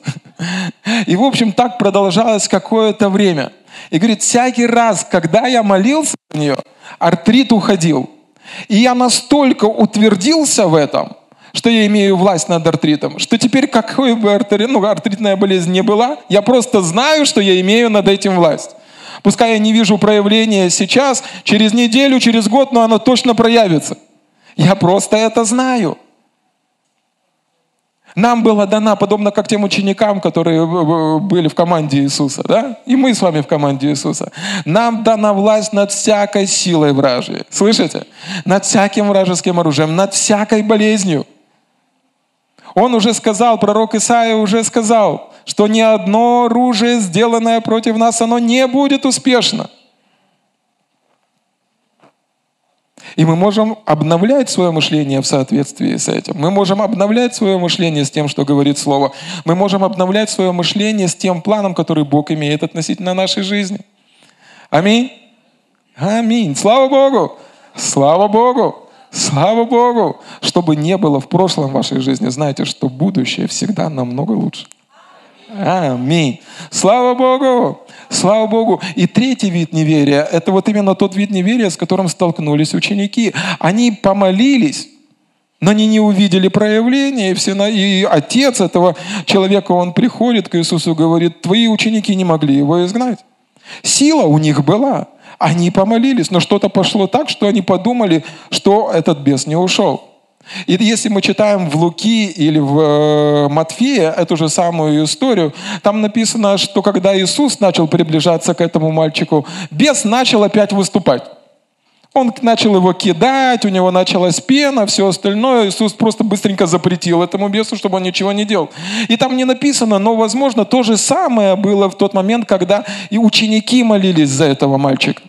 И, в общем, так продолжалось какое-то время. И говорит, всякий раз, когда я молился за нее, артрит уходил. И я настолько утвердился в этом, что я имею власть над артритом, что теперь какой бы артрит, ну, артритная болезнь не была, я просто знаю, что я имею над этим власть. Пускай я не вижу проявления сейчас, через неделю, через год, но оно точно проявится. Я просто это знаю. Нам была дана, подобно как тем ученикам, которые были в команде Иисуса, да? И мы с вами в команде Иисуса. Нам дана власть над всякой силой вражьей. Слышите? Над всяким вражеским оружием, над всякой болезнью. Он уже сказал, пророк Исаия уже сказал, что ни одно оружие, сделанное против нас, оно не будет успешно. И мы можем обновлять свое мышление в соответствии с этим. Мы можем обновлять свое мышление с тем, что говорит Слово. Мы можем обновлять свое мышление с тем планом, который Бог имеет относительно нашей жизни. Аминь. Аминь. Слава Богу. Слава Богу. Слава Богу. Чтобы не было в прошлом вашей жизни, знайте, что будущее всегда намного лучше. Аминь. Слава Богу! Слава Богу! И третий вид неверия – это вот именно тот вид неверия, с которым столкнулись ученики. Они помолились, но они не увидели проявления, и, все, и отец этого человека, он приходит к Иисусу и говорит, твои ученики не могли его изгнать. Сила у них была, они помолились, но что-то пошло так, что они подумали, что этот бес не ушел. И если мы читаем в Луки или в э, Матфея эту же самую историю, там написано, что когда Иисус начал приближаться к этому мальчику, бес начал опять выступать. Он начал его кидать, у него началась пена, все остальное. Иисус просто быстренько запретил этому бесу, чтобы он ничего не делал. И там не написано, но, возможно, то же самое было в тот момент, когда и ученики молились за этого мальчика.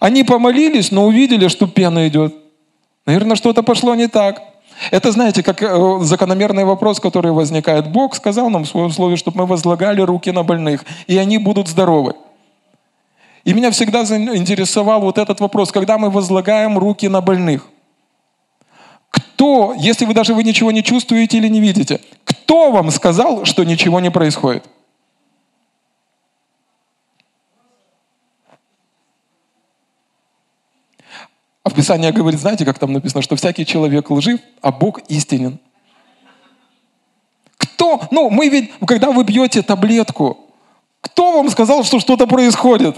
Они помолились, но увидели, что пена идет. Наверное, что-то пошло не так. Это, знаете, как э, закономерный вопрос, который возникает. Бог сказал нам в своем слове, чтобы мы возлагали руки на больных, и они будут здоровы. И меня всегда интересовал вот этот вопрос, когда мы возлагаем руки на больных. Кто, если вы даже вы ничего не чувствуете или не видите, кто вам сказал, что ничего не происходит? А в Писании говорит, знаете, как там написано, что всякий человек лжив, а Бог истинен. Кто? Ну, мы ведь, когда вы бьете таблетку, кто вам сказал, что что-то происходит?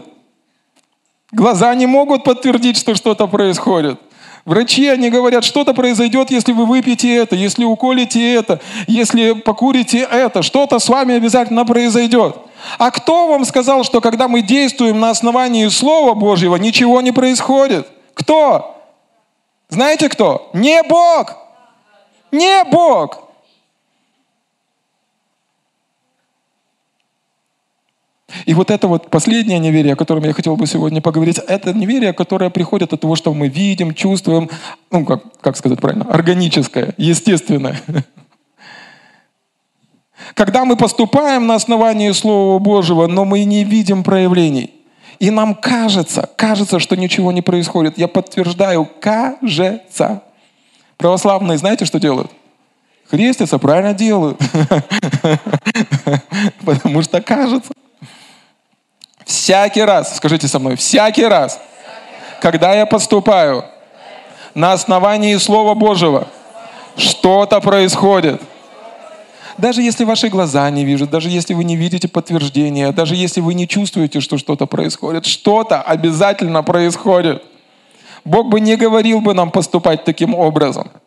Глаза не могут подтвердить, что что-то происходит. Врачи, они говорят, что-то произойдет, если вы выпьете это, если уколите это, если покурите это, что-то с вами обязательно произойдет. А кто вам сказал, что когда мы действуем на основании Слова Божьего, ничего не происходит? Кто? Знаете кто? Не Бог! Не Бог! И вот это вот последнее неверие, о котором я хотел бы сегодня поговорить, это неверие, которое приходит от того, что мы видим, чувствуем, ну, как, как сказать правильно, органическое, естественное. Когда мы поступаем на основании Слова Божьего, но мы не видим проявлений. И нам кажется, кажется, что ничего не происходит. Я подтверждаю, кажется. Православные знаете, что делают? Крестятся, правильно делают. Потому что кажется. Всякий раз, скажите со мной, всякий раз, когда я поступаю на основании Слова Божьего, что-то происходит. Даже если ваши глаза не видят, даже если вы не видите подтверждения, даже если вы не чувствуете, что что-то происходит, что-то обязательно происходит. Бог бы не говорил бы нам поступать таким образом –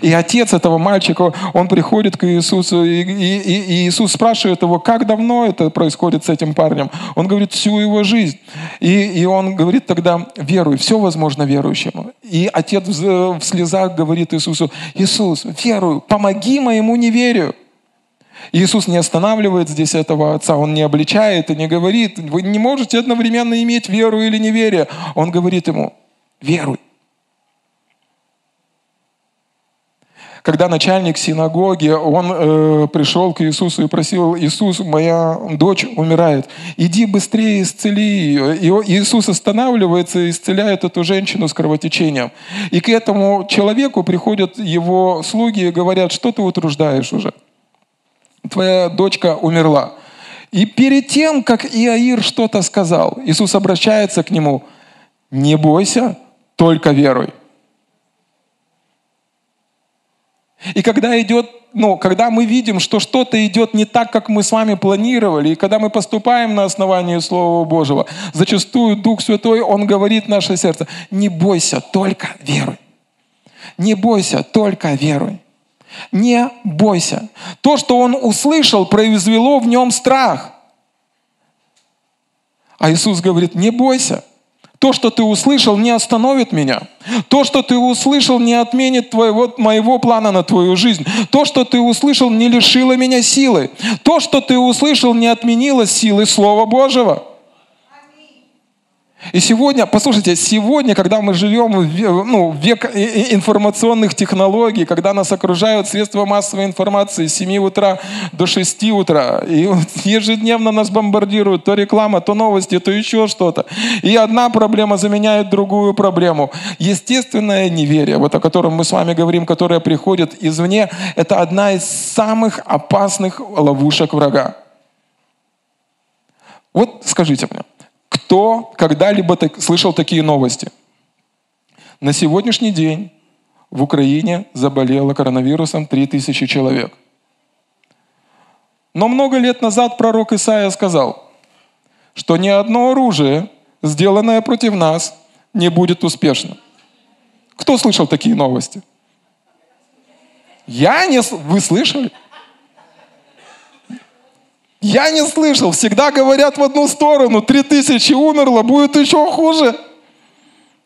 и отец этого мальчика, он приходит к Иисусу, и, и, и Иисус спрашивает его, как давно это происходит с этим парнем. Он говорит, всю его жизнь. И, и он говорит тогда, веруй, все возможно верующему. И отец в, в слезах говорит Иисусу, Иисус, верую, помоги моему неверию. Иисус не останавливает здесь этого отца, он не обличает и не говорит, вы не можете одновременно иметь веру или неверие. Он говорит ему, веруй. Когда начальник синагоги, он э, пришел к Иисусу и просил, Иисус, моя дочь умирает, иди быстрее исцели ее. И Иисус останавливается и исцеляет эту женщину с кровотечением. И к этому человеку приходят его слуги и говорят, что ты утруждаешь уже? Твоя дочка умерла. И перед тем, как Иаир что-то сказал, Иисус обращается к нему, не бойся, только веруй. И когда идет, ну, когда мы видим, что что-то идет не так, как мы с вами планировали, и когда мы поступаем на основании Слова Божьего, зачастую Дух Святой, Он говорит в наше сердце, не бойся, только веруй. Не бойся, только веруй. Не бойся. То, что он услышал, произвело в нем страх. А Иисус говорит, не бойся. То, что ты услышал, не остановит меня. То, что ты услышал, не отменит твоего, моего плана на твою жизнь. То, что ты услышал, не лишило меня силы. То, что ты услышал, не отменило силы Слова Божьего. И сегодня, послушайте, сегодня, когда мы живем в ну, век информационных технологий, когда нас окружают средства массовой информации с 7 утра до 6 утра, и ежедневно нас бомбардируют то реклама, то новости, то еще что-то. И одна проблема заменяет другую проблему. Естественное неверие, вот о котором мы с вами говорим, которое приходит извне, это одна из самых опасных ловушек врага. Вот скажите мне, кто когда-либо так, слышал такие новости? На сегодняшний день в Украине заболело коронавирусом 3000 человек. Но много лет назад пророк Исаия сказал, что ни одно оружие, сделанное против нас, не будет успешно. Кто слышал такие новости? Я не... Вы слышали? Я не слышал. Всегда говорят в одну сторону. Три тысячи умерло, будет еще хуже.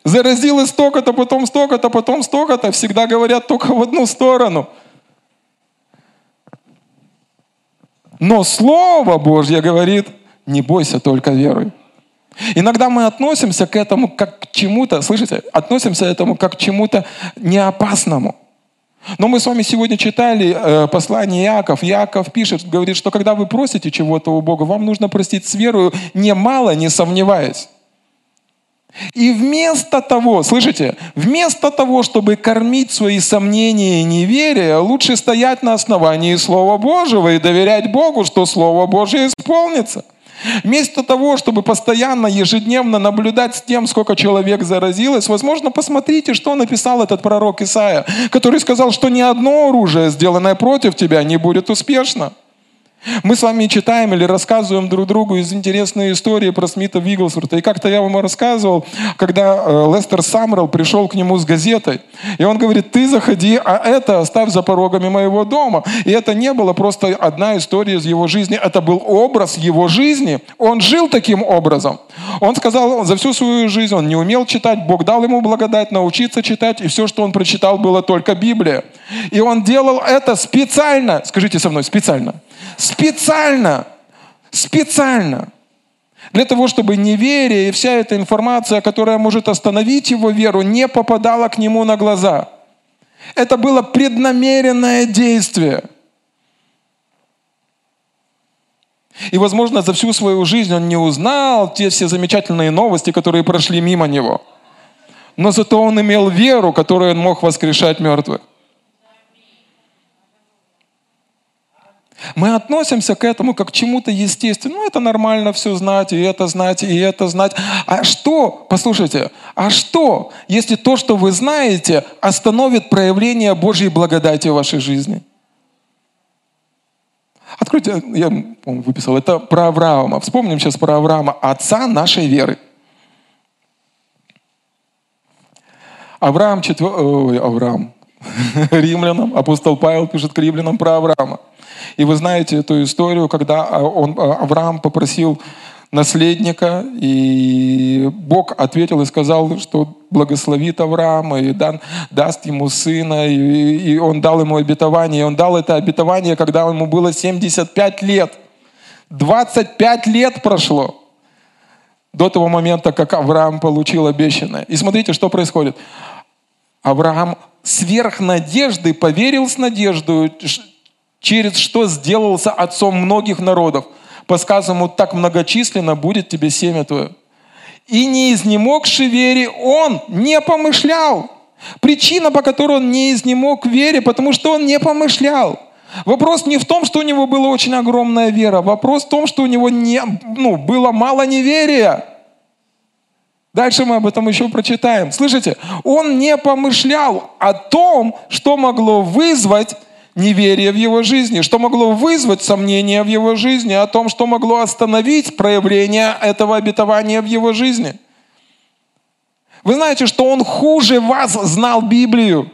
Заразилось столько-то, потом столько-то, потом столько-то. Всегда говорят только в одну сторону. Но Слово Божье говорит, не бойся, только веруй. Иногда мы относимся к этому как к чему-то, слышите, относимся к этому как к чему-то неопасному. Но мы с вами сегодня читали э, послание Иаков. Иаков пишет, говорит, что когда вы просите чего-то у Бога, вам нужно простить с верою, немало не сомневаясь. И вместо того, слышите, вместо того, чтобы кормить свои сомнения и неверия, лучше стоять на основании Слова Божьего и доверять Богу, что Слово Божье исполнится – Вместо того, чтобы постоянно, ежедневно наблюдать с тем, сколько человек заразилось, возможно, посмотрите, что написал этот пророк Исаия, который сказал, что ни одно оружие, сделанное против тебя, не будет успешно. Мы с вами читаем или рассказываем друг другу из интересной истории про Смита Вигглсворта. И как-то я вам рассказывал, когда э, Лестер Самрел пришел к нему с газетой, и он говорит, ты заходи, а это оставь за порогами моего дома. И это не было просто одна история из его жизни, это был образ его жизни. Он жил таким образом. Он сказал, за всю свою жизнь он не умел читать, Бог дал ему благодать научиться читать, и все, что он прочитал, было только Библия. И он делал это специально. Скажите со мной, специально Специально. Специально. Для того, чтобы неверие и вся эта информация, которая может остановить его веру, не попадала к нему на глаза. Это было преднамеренное действие. И, возможно, за всю свою жизнь он не узнал те все замечательные новости, которые прошли мимо него. Но зато он имел веру, которую он мог воскрешать мертвых. Мы относимся к этому как к чему-то естественному. Ну, это нормально все знать, и это знать, и это знать. А что, послушайте, а что, если то, что вы знаете, остановит проявление Божьей благодати в вашей жизни? Откройте, я выписал, это про Авраама. Вспомним сейчас про Авраама, отца нашей веры. Авраам, четвер... Ой, Авраам, римлянам, апостол Павел пишет к римлянам про Авраама. И вы знаете эту историю, когда а, он, а, Авраам попросил наследника, и Бог ответил и сказал, что благословит Авраама и дан, даст ему сына, и, и он дал ему обетование. И он дал это обетование, когда ему было 75 лет. 25 лет прошло до того момента, как Авраам получил обещанное. И смотрите, что происходит. Авраам сверх надежды поверил с надеждой, через что сделался отцом многих народов. По сказанному так многочисленно будет тебе семя твое. И не изнемогши вере он не помышлял. Причина, по которой он не изнемог вере, потому что он не помышлял. Вопрос не в том, что у него была очень огромная вера. Вопрос в том, что у него не, ну, было мало неверия. Дальше мы об этом еще прочитаем. Слышите? Он не помышлял о том, что могло вызвать неверие в его жизни, что могло вызвать сомнения в его жизни, о том, что могло остановить проявление этого обетования в его жизни. Вы знаете, что он хуже вас знал Библию.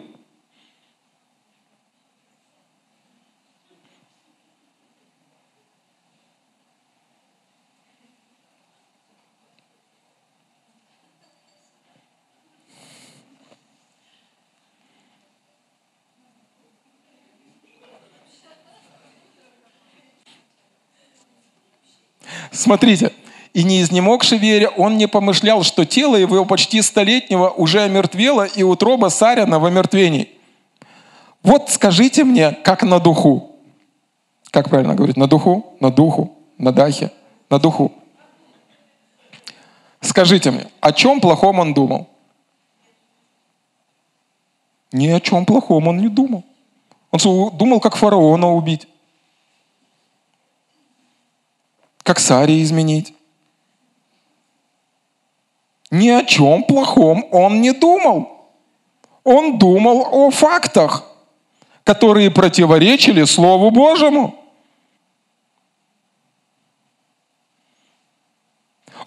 Смотрите, и не изнемогши вере, он не помышлял, что тело его почти столетнего уже омертвело, и утроба Сарина в омертвении. Вот скажите мне, как на духу. Как правильно говорить? На духу? На духу? На дахе? На духу. Скажите мне, о чем плохом он думал? Ни о чем плохом он не думал. Он думал, как фараона убить. Как Саре изменить. Ни о чем плохом он не думал. Он думал о фактах, которые противоречили Слову Божьему.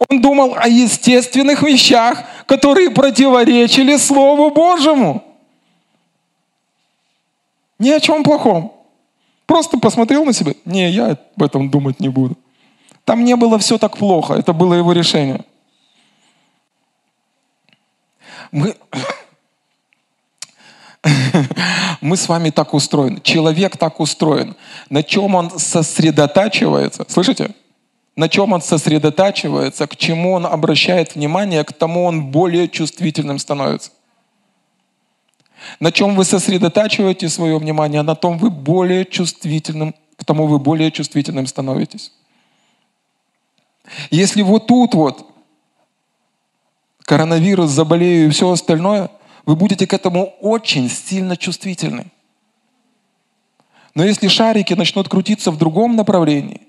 Он думал о естественных вещах, которые противоречили Слову Божьему. Ни о чем плохом. Просто посмотрел на себя. Не, я об этом думать не буду. Там не было все так плохо, это было его решение. Мы, мы с вами так устроены, человек так устроен. На чем он сосредотачивается? Слышите? На чем он сосредотачивается, к чему он обращает внимание, к тому он более чувствительным становится. На чем вы сосредотачиваете свое внимание, на том вы более чувствительным, к тому вы более чувствительным становитесь. Если вот тут вот коронавирус, заболею и все остальное, вы будете к этому очень сильно чувствительны. Но если шарики начнут крутиться в другом направлении,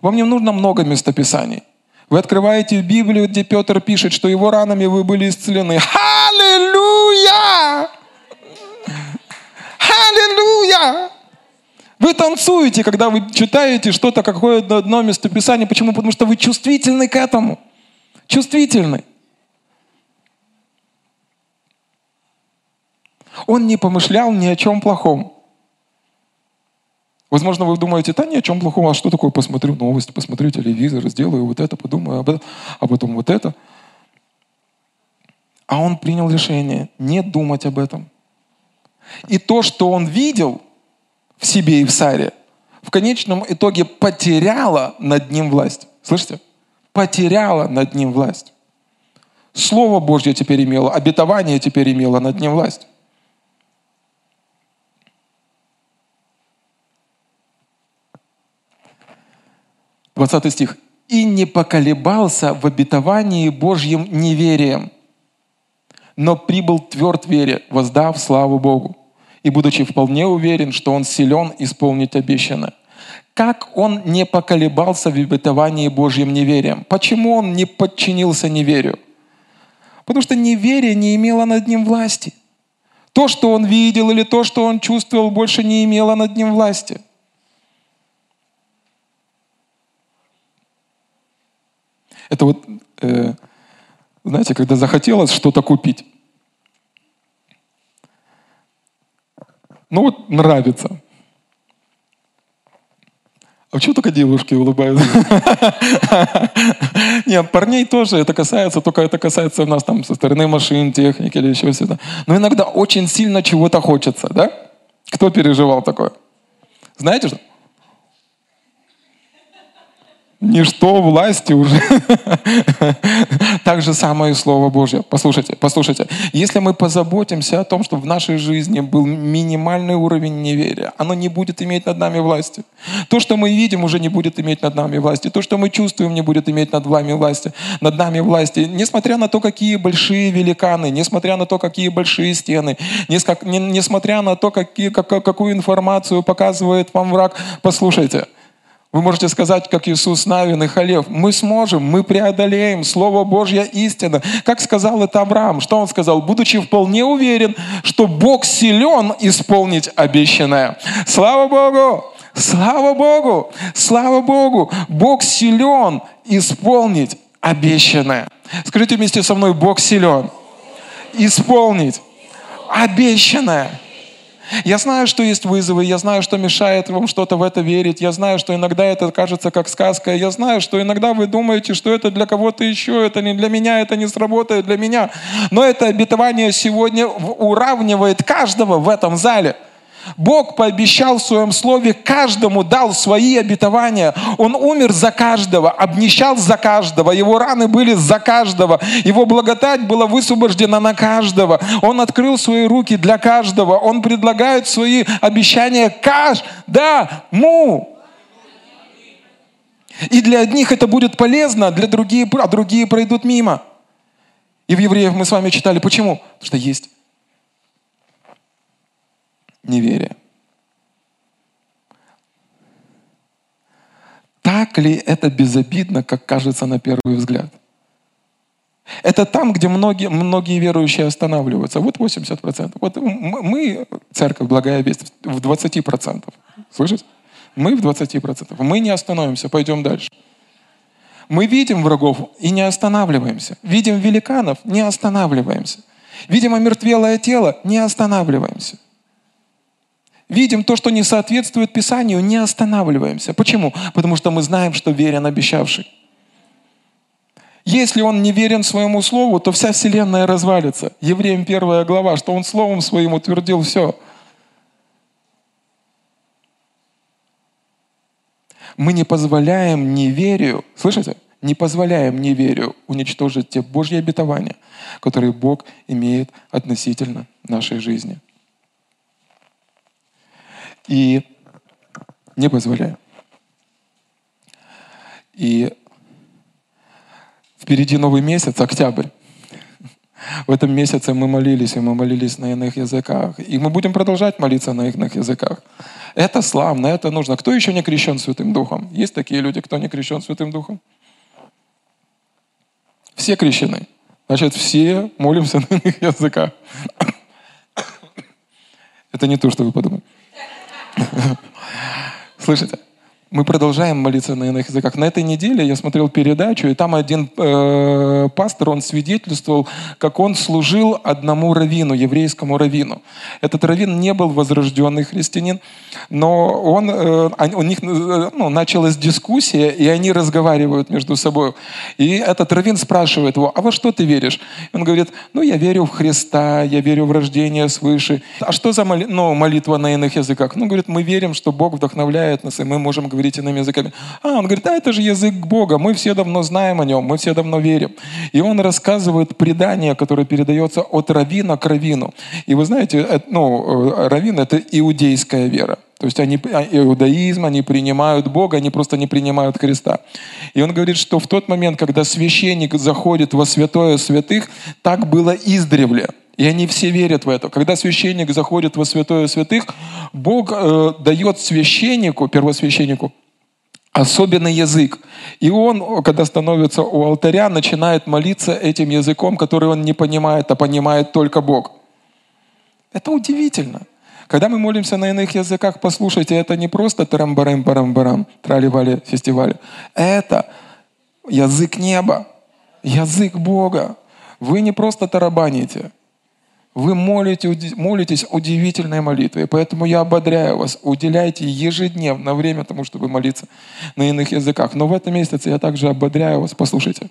вам не нужно много местописаний. Вы открываете Библию, где Петр пишет, что его ранами вы были исцелены. Аллилуйя! Аллилуйя! Вы танцуете, когда вы читаете что-то, какое-то одно местописание. Почему? Потому что вы чувствительны к этому. Чувствительны. Он не помышлял ни о чем плохом. Возможно, вы думаете, да ни о чем плохом, а что такое, посмотрю новости, посмотрю телевизор, сделаю вот это, подумаю об этом, а потом вот это. А он принял решение не думать об этом. И то, что он видел в себе и в Саре, в конечном итоге потеряло над ним власть. Слышите? Потеряло над ним власть. Слово Божье теперь имело, обетование теперь имело над ним власть. 20 стих. «И не поколебался в обетовании Божьим неверием, но прибыл тверд вере, воздав славу Богу, и будучи вполне уверен, что он силен исполнить обещанное». Как он не поколебался в обетовании Божьим неверием? Почему он не подчинился неверию? Потому что неверие не имело над ним власти. То, что он видел или то, что он чувствовал, больше не имело над ним власти. Это вот, э, знаете, когда захотелось что-то купить. Ну вот нравится. А почему только девушки улыбаются? Нет, парней тоже это касается, только это касается у нас там со стороны машин, техники или еще что-то. Но иногда очень сильно чего-то хочется, да? Кто переживал такое? Знаете что? Ничто власти уже. Так же самое и Слово Божье. Послушайте, послушайте. Если мы позаботимся о том, чтобы в нашей жизни был минимальный уровень неверия, оно не будет иметь над нами власти. То, что мы видим, уже не будет иметь над нами власти. То, что мы чувствуем, не будет иметь над вами власти. Над нами власти. Несмотря на то, какие большие великаны, несмотря на то, какие большие стены, несмотря на то, какие, какую информацию показывает вам враг, послушайте – вы можете сказать, как Иисус Навин и Халев, мы сможем, мы преодолеем, Слово Божье истина. Как сказал это Авраам, что он сказал? Будучи вполне уверен, что Бог силен исполнить обещанное. Слава Богу! Слава Богу! Слава Богу! Бог силен исполнить обещанное. Скажите вместе со мной, Бог силен исполнить обещанное. Я знаю, что есть вызовы, я знаю, что мешает вам что-то в это верить, я знаю, что иногда это кажется как сказка, я знаю, что иногда вы думаете, что это для кого-то еще, это не для меня, это не сработает для меня. Но это обетование сегодня уравнивает каждого в этом зале – Бог пообещал в своем слове, каждому дал свои обетования. Он умер за каждого, обнищал за каждого. Его раны были за каждого. Его благодать была высвобождена на каждого. Он открыл свои руки для каждого. Он предлагает свои обещания каждому. И для одних это будет полезно, для других, а другие пройдут мимо. И в Евреев мы с вами читали. Почему? Потому что есть неверие. Так ли это безобидно, как кажется на первый взгляд? Это там, где многие, многие верующие останавливаются. Вот 80%. Вот мы, церковь Благая Весть, в 20%. Слышите? Мы в 20%. Мы не остановимся, пойдем дальше. Мы видим врагов и не останавливаемся. Видим великанов, не останавливаемся. Видим омертвелое тело, не останавливаемся видим то, что не соответствует Писанию, не останавливаемся. Почему? Потому что мы знаем, что верен обещавший. Если он не верен своему слову, то вся вселенная развалится. Евреям первая глава, что он словом своим утвердил все. Мы не позволяем неверию, слышите? Не позволяем неверию уничтожить те Божьи обетования, которые Бог имеет относительно нашей жизни и не позволяю. И впереди новый месяц, октябрь. В этом месяце мы молились, и мы молились на иных языках. И мы будем продолжать молиться на иных языках. Это славно, это нужно. Кто еще не крещен Святым Духом? Есть такие люди, кто не крещен Святым Духом? Все крещены. Значит, все молимся на иных языках. Это не то, что вы подумали. Слышите? Мы продолжаем молиться на иных языках. На этой неделе я смотрел передачу, и там один э, пастор, он свидетельствовал, как он служил одному раввину, еврейскому раввину. Этот раввин не был возрожденный христианин, но он, э, у них э, ну, началась дискуссия, и они разговаривают между собой. И этот раввин спрашивает его, а во что ты веришь? Он говорит, ну я верю в Христа, я верю в рождение свыше. А что за моли, ну, молитва на иных языках? Ну, говорит, мы верим, что Бог вдохновляет нас, и мы можем говорить говорить иными языками. А, он говорит, а это же язык Бога, мы все давно знаем о нем, мы все давно верим. И он рассказывает предание, которое передается от равина к равину. И вы знаете, это, ну, э, равин — это иудейская вера. То есть они, а, иудаизм, они принимают Бога, они просто не принимают Христа. И он говорит, что в тот момент, когда священник заходит во святое святых, так было издревле. И они все верят в это. Когда священник заходит во святое святых, Бог э, дает священнику, первосвященнику, особенный язык. И он, когда становится у алтаря, начинает молиться этим языком, который он не понимает, а понимает только Бог. Это удивительно. Когда мы молимся на иных языках, послушайте, это не просто тарам-барам-барам-барам, трали-вали фестивали. Это язык неба, язык Бога. Вы не просто тарабаните. Вы молите, молитесь удивительной молитвой. Поэтому я ободряю вас, уделяйте ежедневно время тому, чтобы молиться на иных языках. Но в этом месяце я также ободряю вас. Послушайте,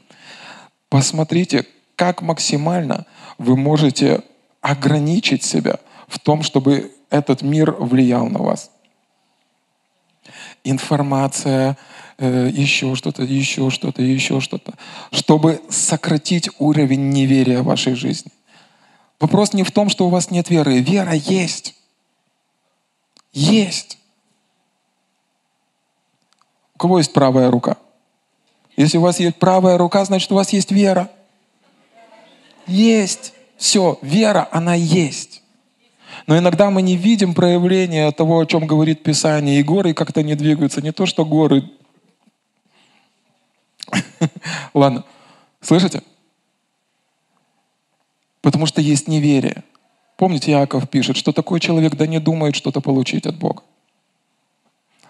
посмотрите, как максимально вы можете ограничить себя в том, чтобы этот мир влиял на вас. Информация, э, еще что-то, еще что-то, еще что-то, чтобы сократить уровень неверия в вашей жизни. Вопрос не в том, что у вас нет веры. Вера есть. Есть. У кого есть правая рука? Если у вас есть правая рука, значит у вас есть вера. Есть. Все, вера, она есть. Но иногда мы не видим проявления того, о чем говорит Писание, и горы как-то не двигаются. Не то, что горы. Ладно, слышите? Потому что есть неверие. Помните, Иаков пишет, что такой человек да не думает что-то получить от Бога.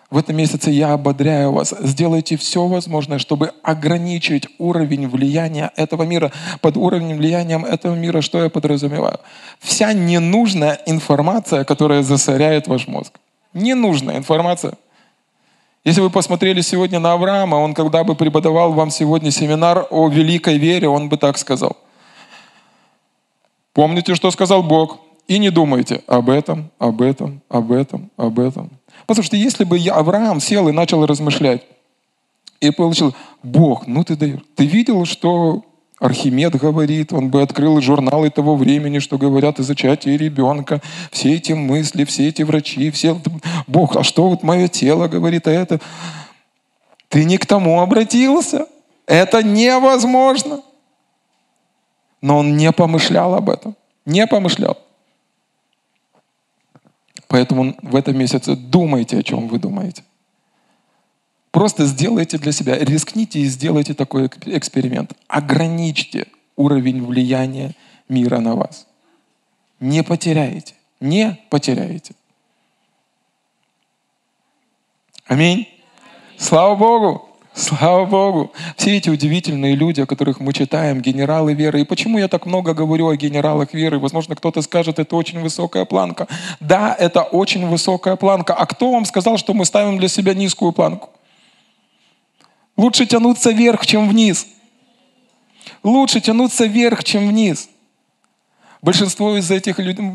В этом месяце я ободряю вас. Сделайте все возможное, чтобы ограничить уровень влияния этого мира. Под уровнем влиянием этого мира что я подразумеваю? Вся ненужная информация, которая засоряет ваш мозг. Ненужная информация. Если вы посмотрели сегодня на Авраама, он когда бы преподавал вам сегодня семинар о великой вере, он бы так сказал – Помните, что сказал Бог, и не думайте об этом, об этом, об этом, об этом. Потому что если бы я, Авраам сел и начал размышлять, и получил, Бог, ну ты даешь. Ты видел, что Архимед говорит, он бы открыл журналы того времени, что говорят о зачатии ребенка, все эти мысли, все эти врачи, все... Бог, а что вот мое тело говорит, а это... Ты не к тому обратился. Это невозможно. Но он не помышлял об этом. Не помышлял. Поэтому в этом месяце думайте, о чем вы думаете. Просто сделайте для себя, рискните и сделайте такой эксперимент. Ограничьте уровень влияния мира на вас. Не потеряете. Не потеряете. Аминь. Слава Богу. Слава Богу! Все эти удивительные люди, о которых мы читаем, генералы веры. И почему я так много говорю о генералах веры? Возможно, кто-то скажет, это очень высокая планка. Да, это очень высокая планка. А кто вам сказал, что мы ставим для себя низкую планку? Лучше тянуться вверх, чем вниз. Лучше тянуться вверх, чем вниз. Большинство из этих людей,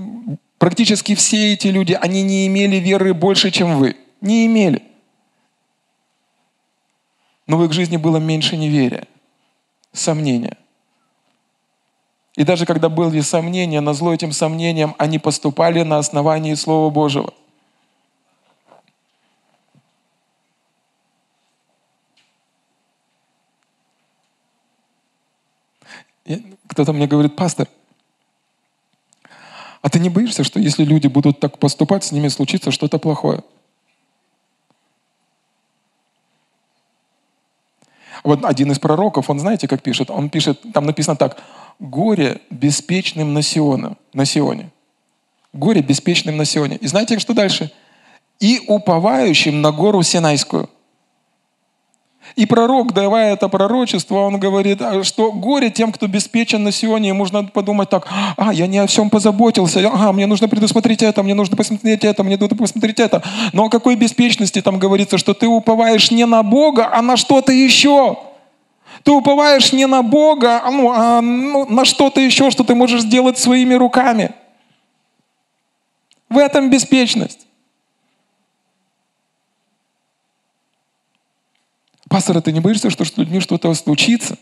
практически все эти люди, они не имели веры больше, чем вы. Не имели но в их жизни было меньше неверия, сомнения. И даже когда были сомнения, на зло этим сомнениям они поступали на основании Слова Божьего. Кто-то мне говорит, пастор, а ты не боишься, что если люди будут так поступать, с ними случится что-то плохое? Вот один из пророков, он знаете, как пишет? Он пишет, там написано так, «Горе беспечным на Сионе». На Сионе. Горе беспечным на Сионе. И знаете, что дальше? и уповающим на гору Синайскую. И пророк, давая это пророчество, он говорит, «А что горе тем, кто беспечен на Сионе. Ему нужно подумать так, а, я не о всем позаботился, ага, мне нужно предусмотреть это, мне нужно посмотреть это, мне нужно посмотреть это. Но о какой беспечности там говорится, что ты уповаешь не на Бога, а на что-то еще. Ты уповаешь не на Бога, а, ну, а ну, на что-то еще, что ты можешь сделать своими руками. В этом беспечность. Пастор, а ты не боишься, что с людьми что-то случится,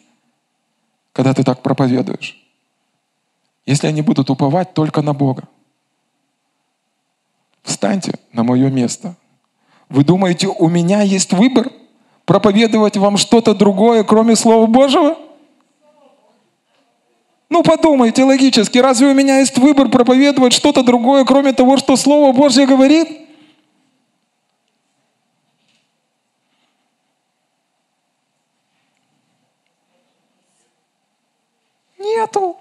когда ты так проповедуешь? Если они будут уповать только на Бога. Встаньте на мое место. Вы думаете, у меня есть выбор проповедовать вам что-то другое, кроме Слова Божьего? Ну подумайте логически, разве у меня есть выбор проповедовать что-то другое, кроме того, что Слово Божье говорит? Нету.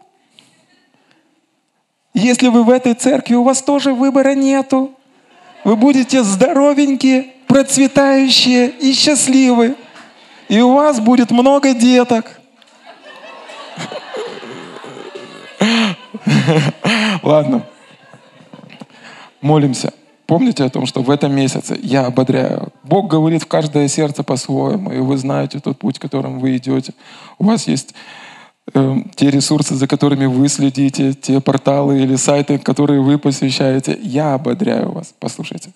Если вы в этой церкви, у вас тоже выбора нету. Вы будете здоровенькие, процветающие и счастливы. И у вас будет много деток. Ладно. Молимся. Помните о том, что в этом месяце я ободряю. Бог говорит в каждое сердце по-своему, и вы знаете тот путь, которым вы идете. У вас есть те ресурсы, за которыми вы следите, те порталы или сайты, которые вы посвящаете. Я ободряю вас. Послушайте.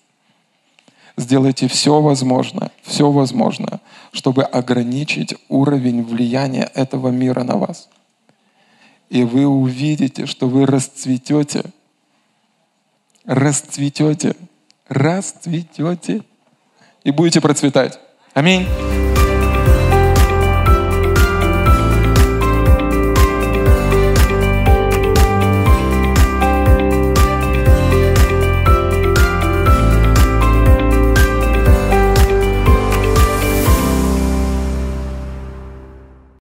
Сделайте все возможное, все возможное, чтобы ограничить уровень влияния этого мира на вас. И вы увидите, что вы расцветете – расцветете, расцветете и будете процветать. Аминь.